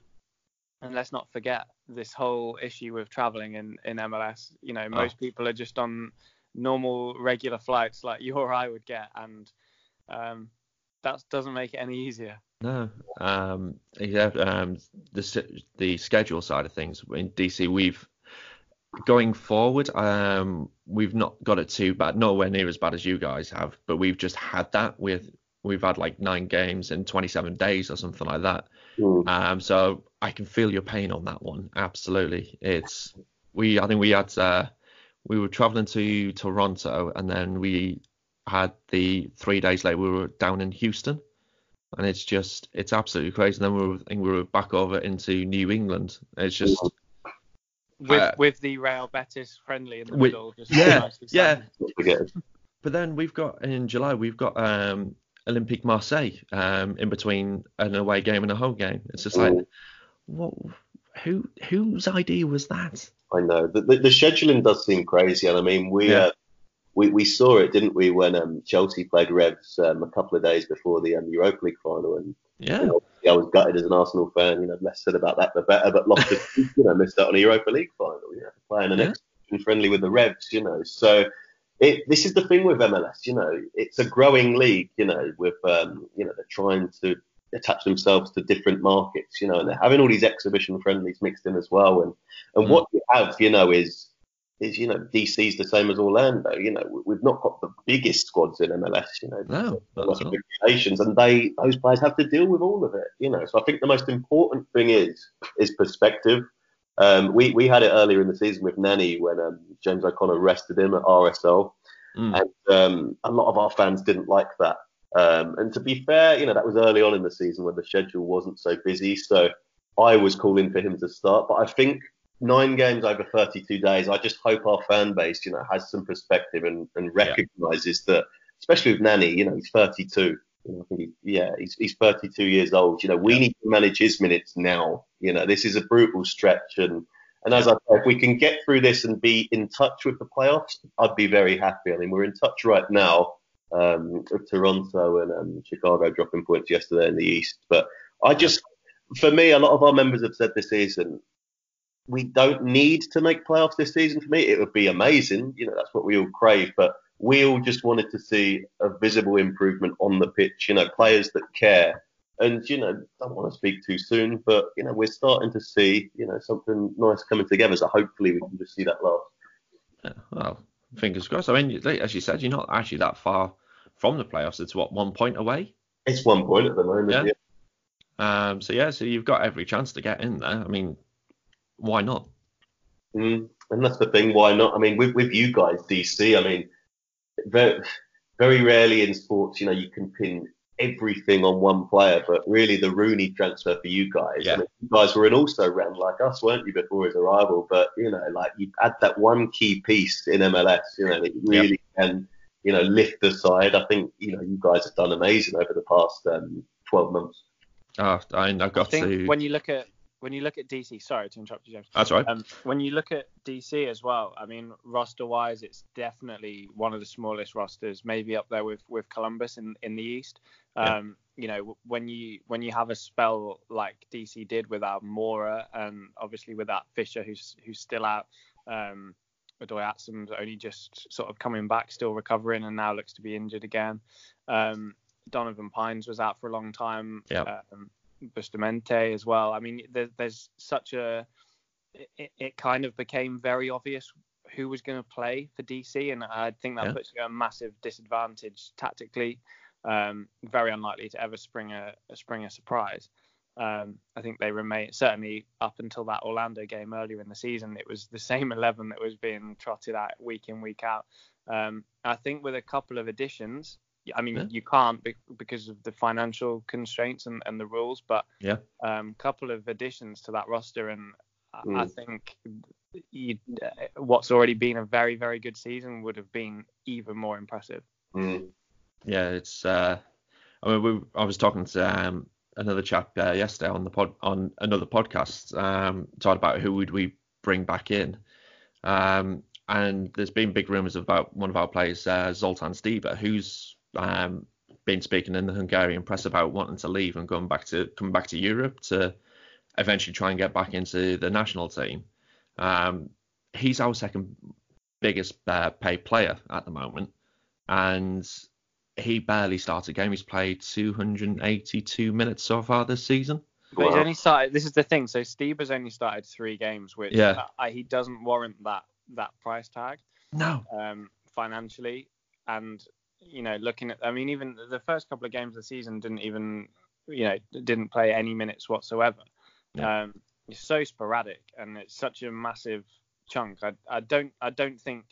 and let's not forget this whole issue with traveling in, in MLS. You know, most oh. people are just on normal, regular flights like you or I would get, and um, that doesn't make it any easier. No, um, yeah, um, the the schedule side of things in DC, we've going forward, um, we've not got it too bad, nowhere near as bad as you guys have, but we've just had that with we've had like nine games in 27 days or something like that. Mm. Um, so I can feel your pain on that one. Absolutely. It's we. I think we had uh, we were traveling to Toronto and then we had the three days later we were down in Houston, and it's just it's absolutely crazy. And then we were I think we were back over into New England. It's just. With, uh, with the Real Betis friendly in the with, middle, yeah, yeah. But then we've got in July we've got um, Olympique Marseille um, in between an away game and a home game. It's just like, what? Who whose idea was that? I know the, the, the scheduling does seem crazy, and I mean we yeah. uh, we we saw it, didn't we, when um, Chelsea played Revs um, a couple of days before the um, Europa League final, and yeah, you know, I was gutted as an Arsenal fan. You know, less said about that the better, but lost, you know, missed out on a Europa League final. You know, playing an yeah. friendly with the Revs, you know, so it, this is the thing with MLS. You know, it's a growing league. You know, with um, you know they're trying to attach themselves to different markets. You know, and they're having all these exhibition friendlies mixed in as well. And and mm. what you have, you know, is is you know DC's the same as Orlando. You know, we've not got the biggest squads in MLS. You know, no, a lot of regulations, and they those players have to deal with all of it. You know, so I think the most important thing is is perspective. Um, we we had it earlier in the season with Nani when um, James O'Connor rested him at RSL, mm. and um, a lot of our fans didn't like that. Um, and to be fair, you know that was early on in the season when the schedule wasn't so busy, so I was calling for him to start. But I think nine games over 32 days, I just hope our fan base, you know, has some perspective and, and recognises yeah. that, especially with Nani, you know, he's 32. You know, he, yeah, he's, he's 32 years old. You know, we yeah. need to manage his minutes now. You know, this is a brutal stretch, and and as I said, if we can get through this and be in touch with the playoffs, I'd be very happy. I mean, we're in touch right now um, with Toronto and um, Chicago dropping points yesterday in the East, but I just, for me, a lot of our members have said this season, we don't need to make playoffs this season. For me, it would be amazing. You know, that's what we all crave, but we all just wanted to see a visible improvement on the pitch. You know, players that care and you know, don't want to speak too soon, but you know, we're starting to see you know something nice coming together. So hopefully we can just see that last. Yeah, well, fingers crossed. I mean, as you said, you're not actually that far from the playoffs. It's what one point away. It's one point at the moment. Yeah. yeah. Um. So yeah. So you've got every chance to get in there. I mean, why not? Mm, and that's the thing. Why not? I mean, with with you guys, DC. I mean, very very rarely in sports, you know, you can pin everything on one player, but really the Rooney transfer for you guys. Yeah. I mean, you guys were an also ran like us, weren't you, before his arrival? But you know, like you add that one key piece in MLS, you know, that really yep. can, you know, lift the side. I think you know you guys have done amazing over the past um, 12 months. Oh, I, I've got I think to. When you look at when you look at DC, sorry to interrupt you, James. That's right. Um, when you look at DC as well, I mean, roster-wise, it's definitely one of the smallest rosters, maybe up there with with Columbus in in the East. Um, yeah. You know, when you when you have a spell like DC did without Mora and obviously without Fisher, who's who's still out. Um, Odoi-Atsem's only just sort of coming back, still recovering, and now looks to be injured again. Um, Donovan Pines was out for a long time. Yeah. Um, Bustamante as well. I mean, there, there's such a it, it, kind of became very obvious who was going to play for DC, and I think that yeah. puts you at a massive disadvantage tactically. Um, very unlikely to ever spring a, a spring a surprise. Um, I think they remain certainly up until that Orlando game earlier in the season. It was the same 11 that was being trotted out week in week out. Um, I think with a couple of additions, I mean, yeah. you can't be, because of the financial constraints and, and the rules, but yeah, um, couple of additions to that roster, and mm. I think you, uh, what's already been a very very good season would have been even more impressive. Mm. Yeah, it's. Uh, I mean, we, I was talking to um, another chap uh, yesterday on the pod on another podcast, um, talking about who would we bring back in. Um, and there's been big rumours about one of our players, uh, Zoltan Stieber, who's um, been speaking in the Hungarian press about wanting to leave and going back to coming back to Europe to eventually try and get back into the national team. Um, he's our second biggest uh, paid player at the moment, and he barely started a game. He's played 282 minutes so far this season. But wow. he's only started. This is the thing. So Steve has only started three games, which yeah. Uh, he doesn't warrant that that price tag. No. Um, financially, and you know, looking at, I mean, even the first couple of games of the season didn't even, you know, didn't play any minutes whatsoever. Yeah. Um, it's so sporadic and it's such a massive chunk. I, I don't, I don't think,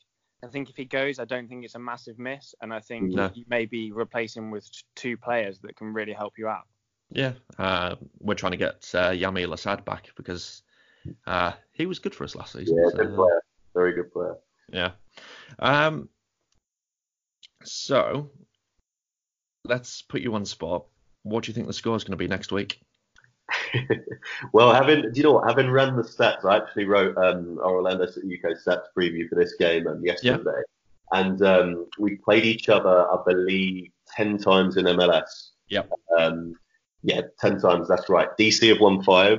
I think if he goes, I don't think it's a massive miss, and I think no. you maybe replace him with two players that can really help you out. Yeah, uh, we're trying to get uh, Yamil Asad back because uh, he was good for us last season. Yeah, so, good player, very good player. Yeah. Um, so let's put you on spot. What do you think the score is going to be next week? well, having do you know what? Having run the stats, I actually wrote um, our Orlando City UK stats preview for this game um, yesterday, yeah. and um, we played each other, I believe, ten times in MLS. Yep. Um, yeah, ten times. That's right. DC have won five.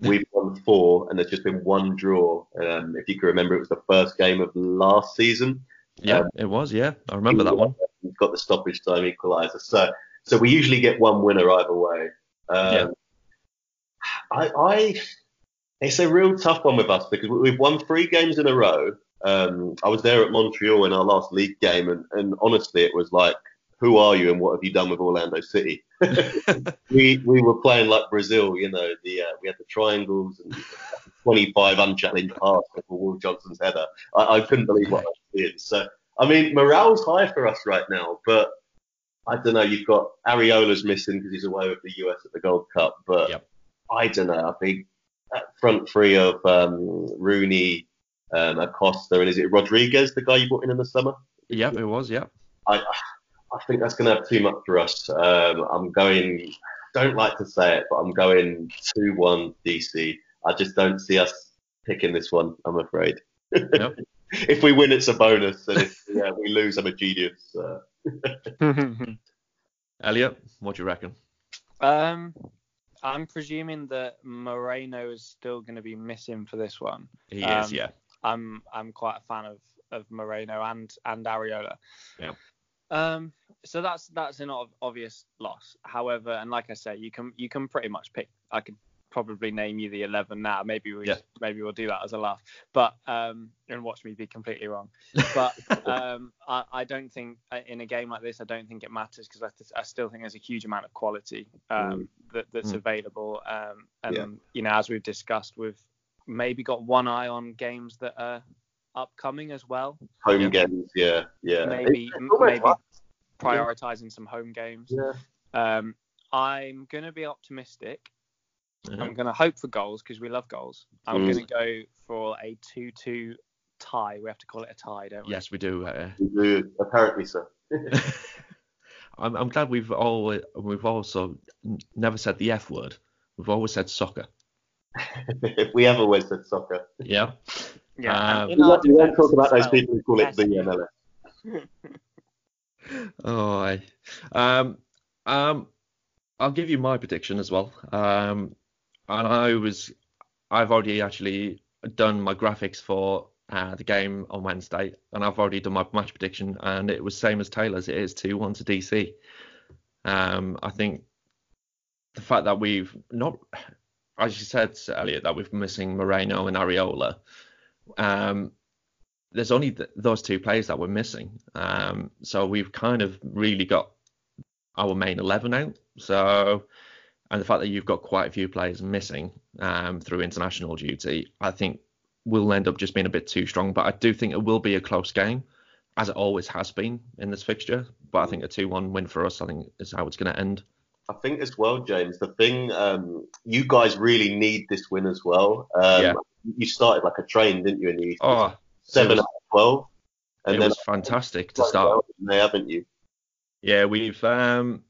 We've won four, and there's just been one draw. Um, if you can remember, it was the first game of last season. Yeah, um, it was. Yeah, I remember that one. We've got the stoppage time equaliser. So, so we usually get one winner either way. Um, yeah. I, I, it's a real tough one with us because we've won three games in a row. Um, I was there at Montreal in our last league game, and, and honestly, it was like, who are you and what have you done with Orlando City? we we were playing like Brazil, you know. The uh, we had the triangles and 25 unchallenged passes for Will Johnson's header. I, I couldn't believe what I was seeing. So I mean, morale's high for us right now, but I don't know. You've got Arriola's missing because he's away with the US at the Gold Cup, but yep. I don't know. I think front three of um, Rooney, um, Acosta, and is it Rodriguez, the guy you brought in in the summer? Yep, it was. Yeah. I I think that's going to have too much for us. Um, I'm going. Don't like to say it, but I'm going two-one DC. I just don't see us picking this one. I'm afraid. Yep. if we win, it's a bonus, and if yeah, we lose, I'm a genius. Uh. Elliot, what do you reckon? Um, I'm presuming that Moreno is still going to be missing for this one. He um, is, yeah. I'm I'm quite a fan of of Moreno and and Arriola. Yeah. Um, so that's that's an obvious loss. However, and like I say, you can you can pretty much pick. I could probably name you the 11 now. Maybe we Yeah. maybe we'll do that as a laugh. But um, and watch me be completely wrong. But um, I, I don't think uh, in a game like this, I don't think it matters because I, th- I still think there's a huge amount of quality um, that, that's Mm. available. Um, and Yeah. you know, as we've discussed, we've maybe got one eye on games that are upcoming as well. Home Yeah. games, yeah, yeah. Maybe It's m- maybe like- prioritizing some home games. yeah. Um, I'm going to be optimistic. Yeah. I'm going to hope for goals because we love goals. I'm Mm. going to go for a 2-2 tie. We have to call it a tie, don't we? Yes, we do. Uh, We do, Apparently so. I'm, I'm glad we've all we've also never said the F word. We've always said soccer. If we have always said soccer. Yeah. Yeah. Um, and We in our won't, defence talk about as those people who call it the MLS. Oh, I, um, um, I'll give you my prediction as well. Um, and I was, I've already actually done my graphics for uh, the game on Wednesday, and I've already done my match prediction, and it was same as Taylor's. It is two one to DC. Um, I think the fact that we've not, as you said earlier, that we're missing Moreno and Arriola. Um, there's only th- those two players that we're missing. Um, so we've kind of really got our main 11 out. So, and the fact that you've got quite a few players missing um, through international duty, I think will end up just being a bit too strong. But I do think it will be a close game, as it always has been in this fixture. But I think a 2 1 win for us, I think, is how it's going to end. I think as well, James, the thing, um, you guys really need this win as well. Um, Yeah. You started like a train, didn't you? And you Oh, seven it was- out of 12. And it then was fantastic to start. haven't you? Yeah, we've um,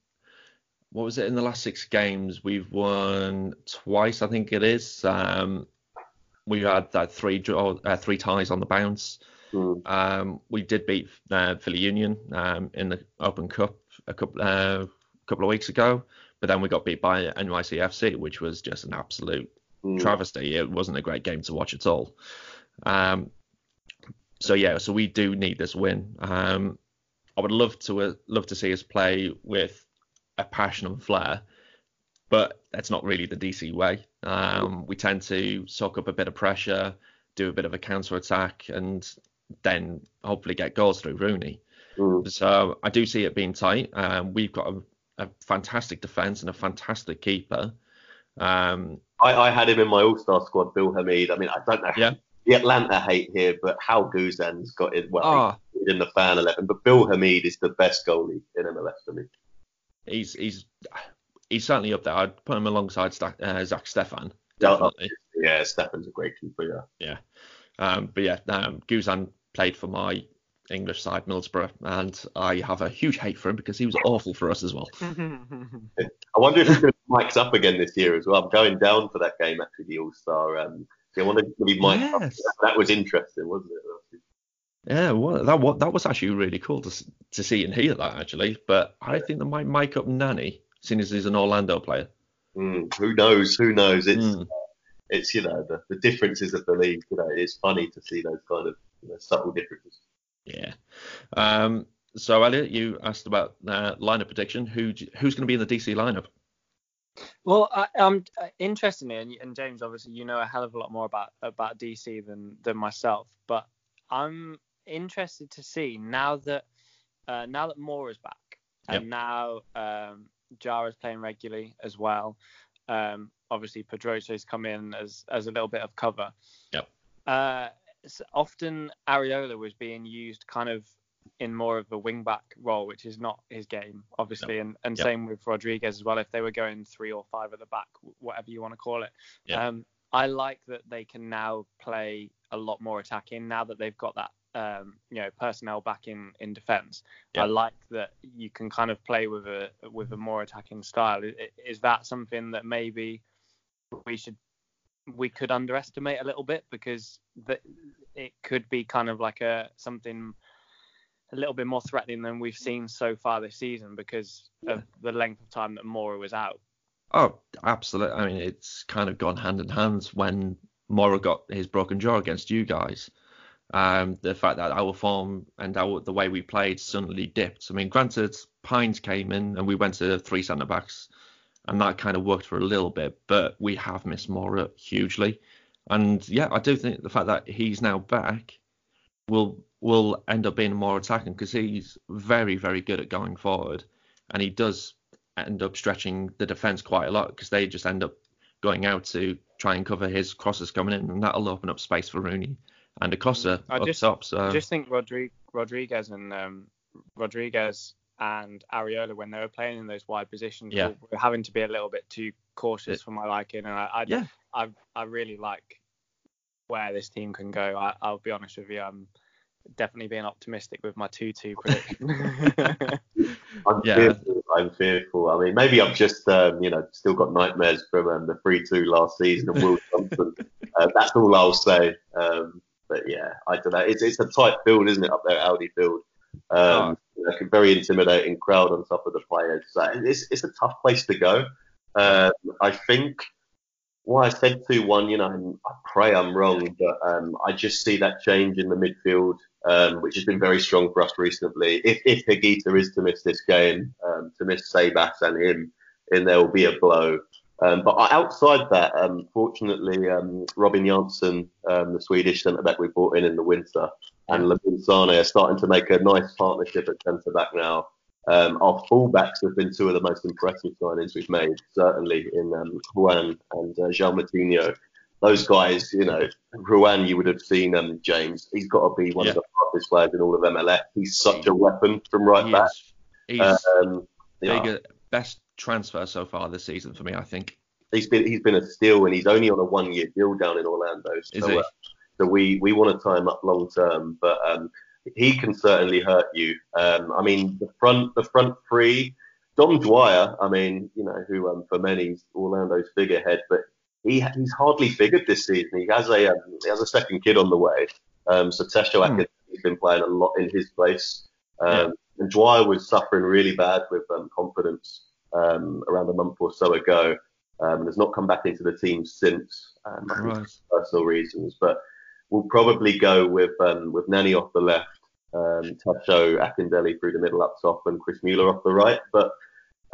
what was it in the last six games? We've won twice, I think it is. Um, we had that three draw, uh, three ties on the bounce. Hmm. Um, we did beat uh, Philly Union um, in the Open Cup a couple uh, couple of weeks ago, but then we got beat by NYCFC, which was just an absolute Hmm. travesty. It wasn't a great game to watch at all. Um, so yeah, so we do need this win. Um, I would love to uh, love to see us play with a passion and flair, but that's not really the DC way. Um, we tend to soak up a bit of pressure, do a bit of a counter attack, and then hopefully get goals through Rooney. Hmm. So I do see it being tight. Um, we've got a, a fantastic defence and a fantastic keeper. Um, I, I had him in my All Star squad, Bill Hamid. I mean, I don't know Yeah. the Atlanta hate here, but how Guzan's got it. Well, he's in the fan 11, but Bill Hamid is the best goalie in MLS for me. He's he's he's certainly up there. I'd put him alongside Sta- uh, Zack Steffen, Yeah, definitely. Yeah, Steffen's a great keeper. Yeah. Um, but yeah, um, Guzan played for my English side, Middlesbrough, and I have a huge hate for him because he was awful for us as well. I wonder if he's going to be mic'd up again this year as well. I'm going down for that game actually, the All Star. Um, so I wonder if he's going to be mic'd up. Yes. That was interesting, wasn't it? Yeah, well, that wa- that was actually really cool to to see and hear that actually. But I think they might mic up Nani, seeing as he's an Orlando player. Mm, who knows? Who knows? It's Mm. it's you know the, the differences of the league. You know, it's funny to see those kind of you know, subtle differences. Yeah. Um, so Elliot, you asked about uh, lineup prediction. Who who's going to be in the DC lineup? Well, I, um, uh, interestingly, and, and James, obviously, you know a hell of a lot more about about DC than than myself, but I'm interested to see now that uh, now that Mora is back and now um, Jara's playing regularly as well. Um, obviously, Pedroso's come in as as a little bit of cover. Yep. Uh, often Arriola was being used kind of in more of a wing back role, which is not his game, obviously, and and Yep. same with Rodriguez as well. If they were going three or five at the back, whatever you want to call it. Yeah. Um, I like that they can now play a lot more attacking now that they've got that um, you know personnel back in in defence. Yeah. I like that you can kind of play with a with a more attacking style. I- i- Is that something that maybe we should we could underestimate a little bit because the, it could be kind of like a something a little bit more threatening than we've seen so far this season because of the length of time that Mora was out. Oh, absolutely. I mean, it's kind of gone hand in hand when Mora got his broken jaw against you guys. Um, the fact that our form and our the way we played suddenly dipped. I mean, granted, Pines came in and we went to three centre backs, and that kind of worked for a little bit, but we have missed Mora hugely. And yeah, I do think the fact that he's now back will will end up being more attacking because he's very very good at going forward, and he does end up stretching the defense quite a lot because they just end up going out to try and cover his crosses coming in, and that'll open up space for Rooney and Acosta I up just- top. So I just think Rodri- Rodriguez and um, Rodriguez and Arriola when they were playing in those wide positions, Yeah. were, were having to be a little bit too cautious It- for my liking. And I, I, yeah, I, I really like where this team can go. I, I'll be honest with you, I'm definitely being optimistic with my 2-2 prediction. I'm Yeah. fearful. I'm fearful. I mean, maybe I've just, um, you know, still got nightmares from um, the 3-2 last season of Will Johnson. uh, that's all I'll say. Um, but yeah, I don't know. It's, it's a tight field, isn't it, up there at Audi Field? Um, like a very intimidating crowd on top of the players. So it's, it's a tough place to go. Um, I think why I said 2 1, you know, and I pray I'm wrong, but um, I just see that change in the midfield, um, which has been very strong for us recently. If, if Higuita is to miss this game, um, to miss Sebas and him, then there will be a blow. Um, but outside that, um, fortunately, um, Robin Jansson, um, the Swedish centre back we brought in in the winter, and Lamine Sane are starting to make a nice partnership at centre back now. Um, our fullbacks have been two of the most impressive signings we've made, certainly in um, Ruan and uh, João Moutinho. Those guys, you know, Ruan, you would have seen um, James. He's got to be one Yeah. of the hardest players in all of MLS. He's such a weapon from right he back. is, he's Um, bigger, best transfer so far this season for me, I think. he's been he's been a steal, and he's only on a one year deal down in Orlando. So, Is he? uh, so we we want to tie him up long term, but um, he can certainly hurt you. Um, I mean, the front the front three, Dom Dwyer. I mean, you know, who um, for many is Orlando's figurehead, but he he's hardly figured this season. He has a um, he has a second kid on the way. Um, so Tesho Hmm. has been playing a lot in his place. Um, And Dwyer was suffering really bad with um, confidence um, around a month or so ago um, and has not come back into the team since, um, Right. for personal reasons. But we'll probably go with um, with Nani off the left, um, Tesho Akindele through the middle up top, and Chris Mueller off the right. But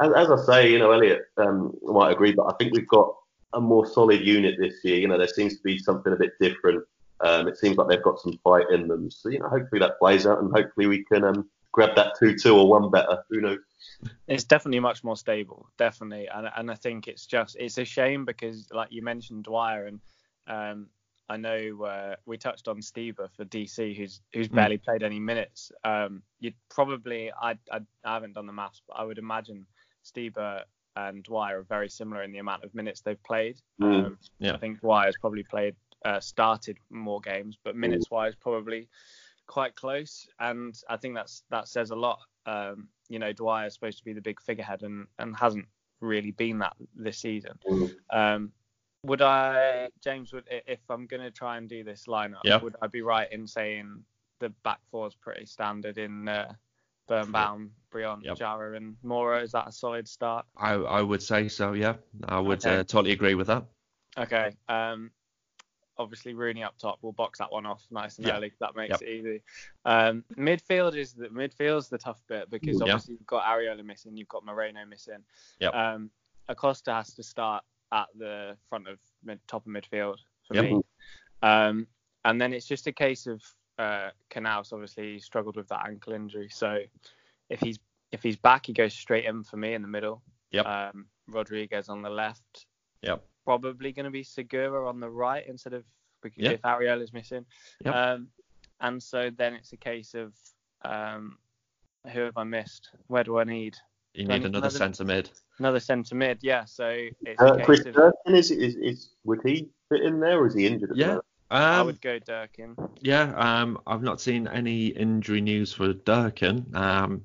as, as I say, you know, Elliot um, might agree, but I think we've got a more solid unit this year. You know, there seems to be something a bit different. Um, it seems like they've got some fight in them. So, you know, hopefully that plays out and hopefully we can um, grab that 2 2 or one better. Who knows? it's definitely much more stable, definitely, and and I think it's just it's a shame because like you mentioned Dwyer and um, I know uh, we touched on Stieber for DC who's who's Mm. barely played any minutes. Um, you'd probably I, I I haven't done the maths, but I would imagine Stieber and Dwyer are very similar in the amount of minutes they've played. Mm. Um, Yeah. I think Dwyer's probably played uh, started more games, but minutes wise probably quite close, and I think that's that says a lot. Um, you know, Dwyer is supposed to be the big figurehead and and hasn't really been that this season. Mm. Um, would I, James? Would if I'm going to try and do this lineup, Yeah. would I be right in saying the back four is pretty standard in uh, Birnbaum, Brillant, Yep. Jara, and Mora? Is that a solid start? I I would say so. Yeah, I would Okay. uh, totally agree with that. Okay. Um, obviously Rooney up top. We'll box that one off nice and Yeah. early. That makes Yep. it easy. Um, midfield is the midfield's the tough bit because Yeah. obviously you've got Arriola missing, you've got Moreno missing. Yep. Um, Acosta has to start at the front of mid, top of midfield for Yep. me. Um, and then it's just a case of uh, Canouse. Obviously he struggled with that ankle injury, so if he's if he's back, he goes straight in for me in the middle. Yep. Um, Rodriguez on the left Yep. Probably going to be Segura on the right instead of because Yeah. if Arriola's missing. Yep. Um, and so then it's a case of um, who have I missed? Where do I need You Do I need need another another- centre mid. another centre mid? Yeah. So it's a Uh, case Chris of Durkin, is, is, is, would he fit in there or is he injured at Yeah. moment? I Um, would go Durkin. yeah. Um, I've not seen any injury news for Durkin. Um,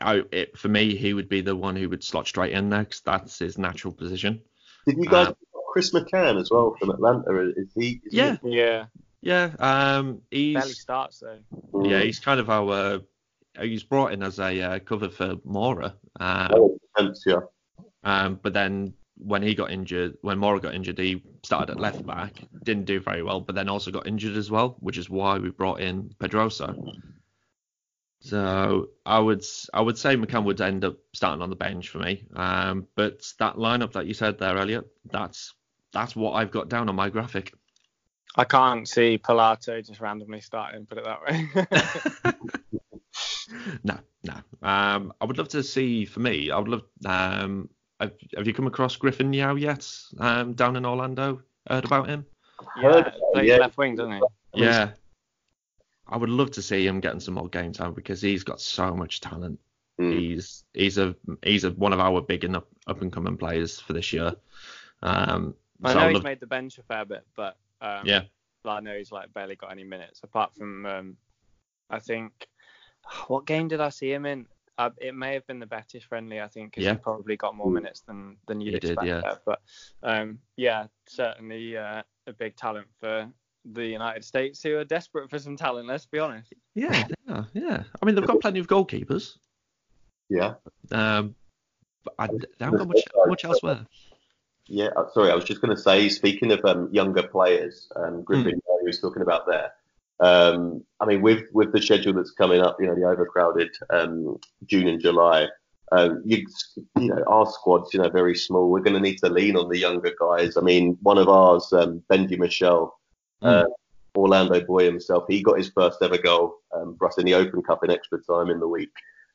I, it, for me, he would be the one who would slot straight in there 'cause that's his natural position. Did you guys Um, Chris McCann as well from Atlanta? Is he? Is Yeah. Yeah. Yeah. Um, Barely he's starts though. Yeah, he's kind of our. He's brought in as a uh, cover for Mora. Um, Oh, defense, yeah. Um, but then when he got injured, when Mora got injured, he started at left back, didn't do very well, but then also got injured as well, which is why we brought in Pedrosa. So I would I would say McCann would end up starting on the bench for me. Um, but that lineup that you said there, Elliot, that's that's what I've got down on my graphic. I can't see Pilato just randomly starting. Put it that way. no, no. Um, I would love to see. For me, I would love. Um, have, have you come across Griffin Yow yet? Um, down in Orlando, heard about him? Yeah, plays yeah. left wing, doesn't he? Yeah. I would love to see him getting some more game time because he's got so much talent. Mm. He's he's a he's a, one of our big and up, up and coming players for this year. Um, I know he's made the bench a fair bit, but um, yeah, I know he's like barely got any minutes apart from um, I think what game did I see him in? Uh, it may have been the Betis friendly, I think, because yeah. he probably got more minutes than than you'd he expect. Did, yeah. There. But um, yeah, certainly uh, a big talent for the United States, who are desperate for some talent. Let's be honest. Yeah, yeah, yeah. I mean, they've got plenty of goalkeepers. Yeah. Um, but I, they haven't got much, much elsewhere. Yeah, uh, sorry, I was just going to say, speaking of um, younger players, um, Griffin, mm. who was talking about there. Um, I mean, with with the schedule that's coming up, you know, the overcrowded um, June and July, um, you, you know, our squad's you know very small. We're going to need to lean on the younger guys. I mean, one of ours, um, Benji Michel, mm. uh, Orlando boy himself, he got his first ever goal um, for us in the Open Cup in extra time in the week.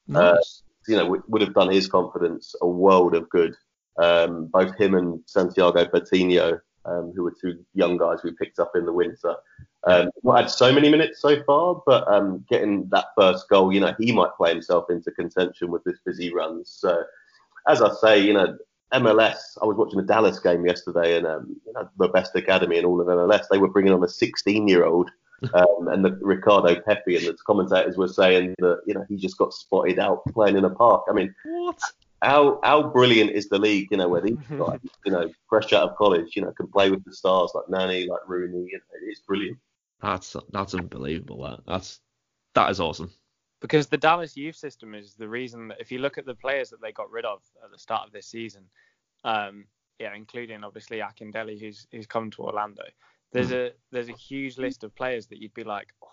Nice. Uh, you know, would have done his confidence a world of good. Um, both him and Santiago Patiño, um, who were two young guys we picked up in the winter. Um, not had so many minutes so far, but um, getting that first goal, you know, he might play himself into contention with this busy run. So, as I say, you know, MLS. I was watching the Dallas game yesterday, and um, you know, the best academy in all of MLS. They were bringing on a 16-year-old, um, and the Ricardo Pepi, and the commentators were saying that you know he just got spotted out playing in a park. I mean, what? How how brilliant is the league? You know, where these guys, you know, fresh out of college, you know, can play with the stars like Nani, like Rooney. You know, it's brilliant. That's that's unbelievable. That that's that is awesome. Because the Dallas youth system is the reason that if you look at the players that they got rid of at the start of this season, um, yeah, including obviously Akindele, who's who's come to Orlando. There's mm. a there's a huge list of players that you'd be like, oh,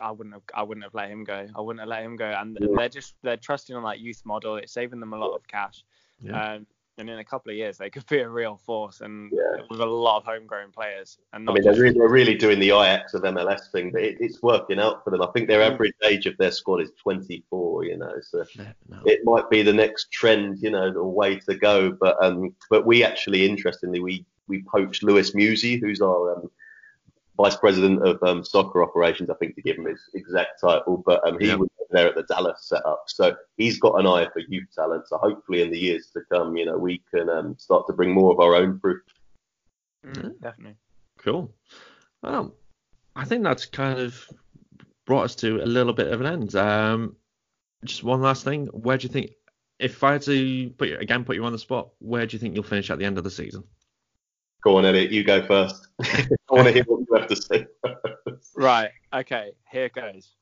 I wouldn't have I wouldn't have let him go. I wouldn't have let him go. And they're just they're trusting on that youth model. It's saving them a lot of cash. Yeah. Um, and in a couple of years they could be a real force and yeah. with a lot of homegrown players. And I mean, they're really, they're really, doing the Ajax of MLS thing, but it, it's working out for them. I think their average age of their squad is 24. You know, so no. it might be the next trend, you know, the way to go. But um, but we actually, interestingly, we we poached Luiz Muzzi, who's our um, vice president of um, soccer operations, I think, to give him his exact title. But um, he was there at the Dallas setup, so he's got an eye for youth talent. So hopefully, in the years to come, you know, we can um, start to bring more of our own fruit. Mm, definitely. Cool. Well, I think that's kind of brought us to a little bit of an end. Um, just one last thing. Where do you think, if I had to put you again, put you on the spot, where do you think you'll finish at the end of the season? Go on, Eddie. You go first. I want to hear what you have to say. right. Okay. Here goes.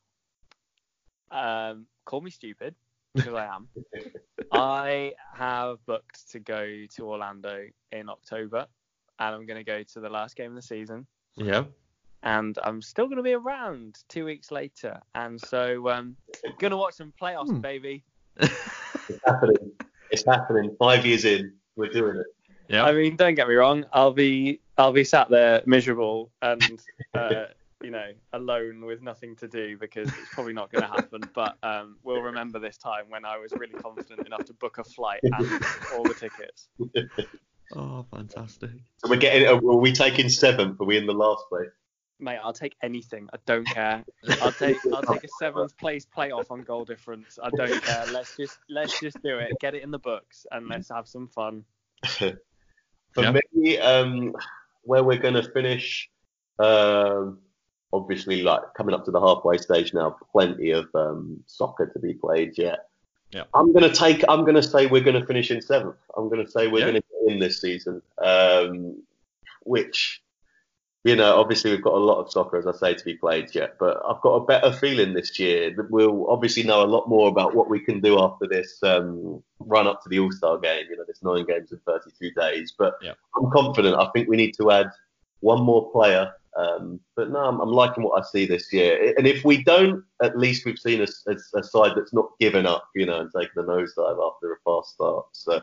Um, call me stupid because I am. I have booked to go to Orlando in October, and I'm going to go to the last game of the season. Yeah. And I'm still going to be around two weeks later, and so um, going to watch some playoffs, hmm. baby. it's happening. It's happening. Five years in, we're doing it. Yeah. I mean, don't get me wrong. I'll be I'll be sat there miserable and uh, you know alone with nothing to do because it's probably not going to happen. But um, we'll remember this time when I was really confident enough to book a flight and all the tickets. Oh, fantastic! So we're getting. Are we taking seventh? Are we in the last place? Mate, I'll take anything. I don't care. I'll take I'll take a seventh place playoff on goal difference. I don't care. Let's just let's just do it. Get it in the books and let's have some fun. For yeah. me, um, where we're going to finish, um, obviously, like coming up to the halfway stage now, plenty of um, soccer to be played yet. Yeah. I'm going to take. I'm going to say we're going to finish in seventh. I'm going to say we're yeah. going to win this season, um, which you know, obviously we've got a lot of soccer, as I say, to be played yet, but I've got a better feeling this year that we'll obviously know a lot more about what we can do after this um, run up to the All Star game. You know, this nine games in 32 days. But Yeah. I'm confident. I think we need to add one more player. Um, but no, I'm, I'm liking what I see this year. And if we don't, at least we've seen a, a, a side that's not given up, you know, and taken a nosedive after a fast start. So,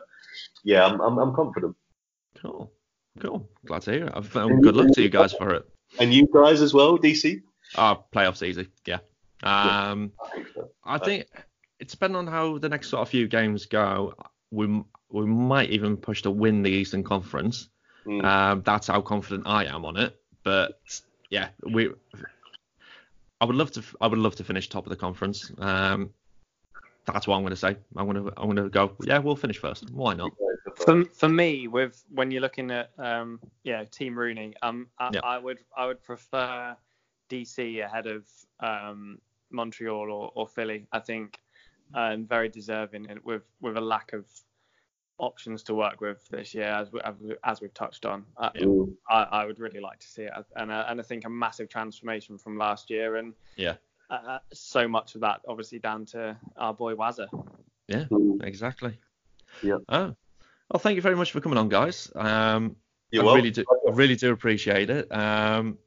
yeah, I'm, I'm, I'm confident. Cool. Cool. Glad to hear it. I've, um, good luck to you guys for it. And you guys as well, DC? Oh, playoffs easy. Yeah. Um, I think so. I think it's depending on how the next sort of few games go. We we might even push to win the Eastern Conference. Mm. Um, that's how confident I am on it. But yeah, we. I would love to. I would love to finish top of the conference. Um, that's what I'm going to say. I'm going to. I'm going to go. Yeah, we'll finish first. Why not? For, for me, with when you're looking at um, yeah, Team Rooney, um, I, Yeah. I would I would prefer DC ahead of um, Montreal or, or Philly. I think um, very deserving and with with a lack of options to work with this year, as we, as we- as we've touched on. I, Mm. I, I would really like to see it, and uh, and I think a massive transformation from last year, and Yeah. Uh, so much of that obviously down to our boy Wazza. Yeah, Exactly. Yeah. Oh. Well, thank you very much for coming on, guys. Um, You're I welcome. really do. I really do appreciate it. Um,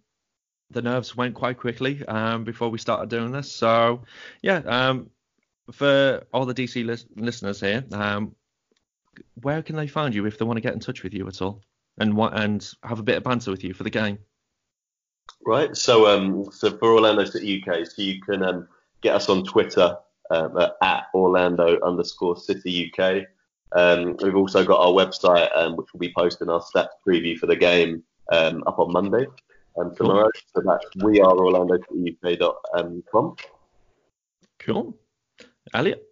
the nerves went quite quickly um, before we started doing this. So, yeah. Um, for all the DC lis- listeners here, um, where can they find you if they want to get in touch with you at all, and what and have a bit of banter with you for the game? Right. So, um, so for Orlando City UK, so you can um, get us on Twitter um, at, at Orlando underscore City UK. Um, we've also got our website, um, which will be posting our stats preview for the game um, up on Monday um, tomorrow. So that's we are Orlando City UK.com. Cool. Elliot.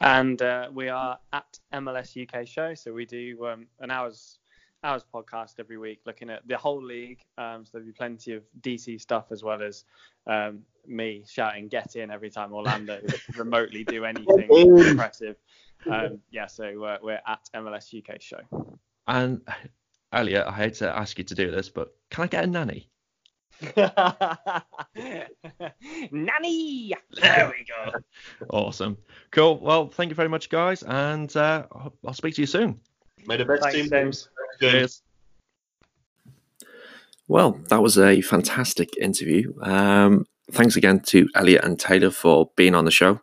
And uh, we are at MLS UK Show, so we do um, an hours hours podcast every week, looking at the whole league. Um, so there'll be plenty of DC stuff as well as um, me shouting "Get in" every time Orlando remotely do anything impressive. Um, yeah, so uh, we're at MLS UK Show. And Elliot, I hate to ask you to do this, but can I get a nanny? Nanny. There we go. Awesome. Cool. Well, thank you very much, guys, and uh, I'll- I'll speak to you soon. May the best Thanks, team James. Cheers. Well, that was a fantastic interview. Um, thanks again to Elliot and Taylor for being on the show.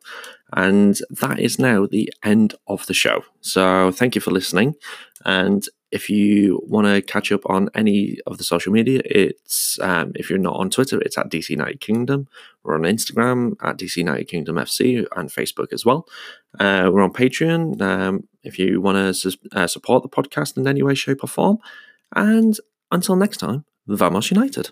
And that is now the end of the show. So thank you for listening. And if you want to catch up on any of the social media, it's um, if you're not on Twitter, it's at DC United Kingdom. We're on Instagram at DC United Kingdom FC and Facebook as well. Uh, we're on Patreon um, if you want to uh, support the podcast in any way, shape, or form. And until next time, Vamos United.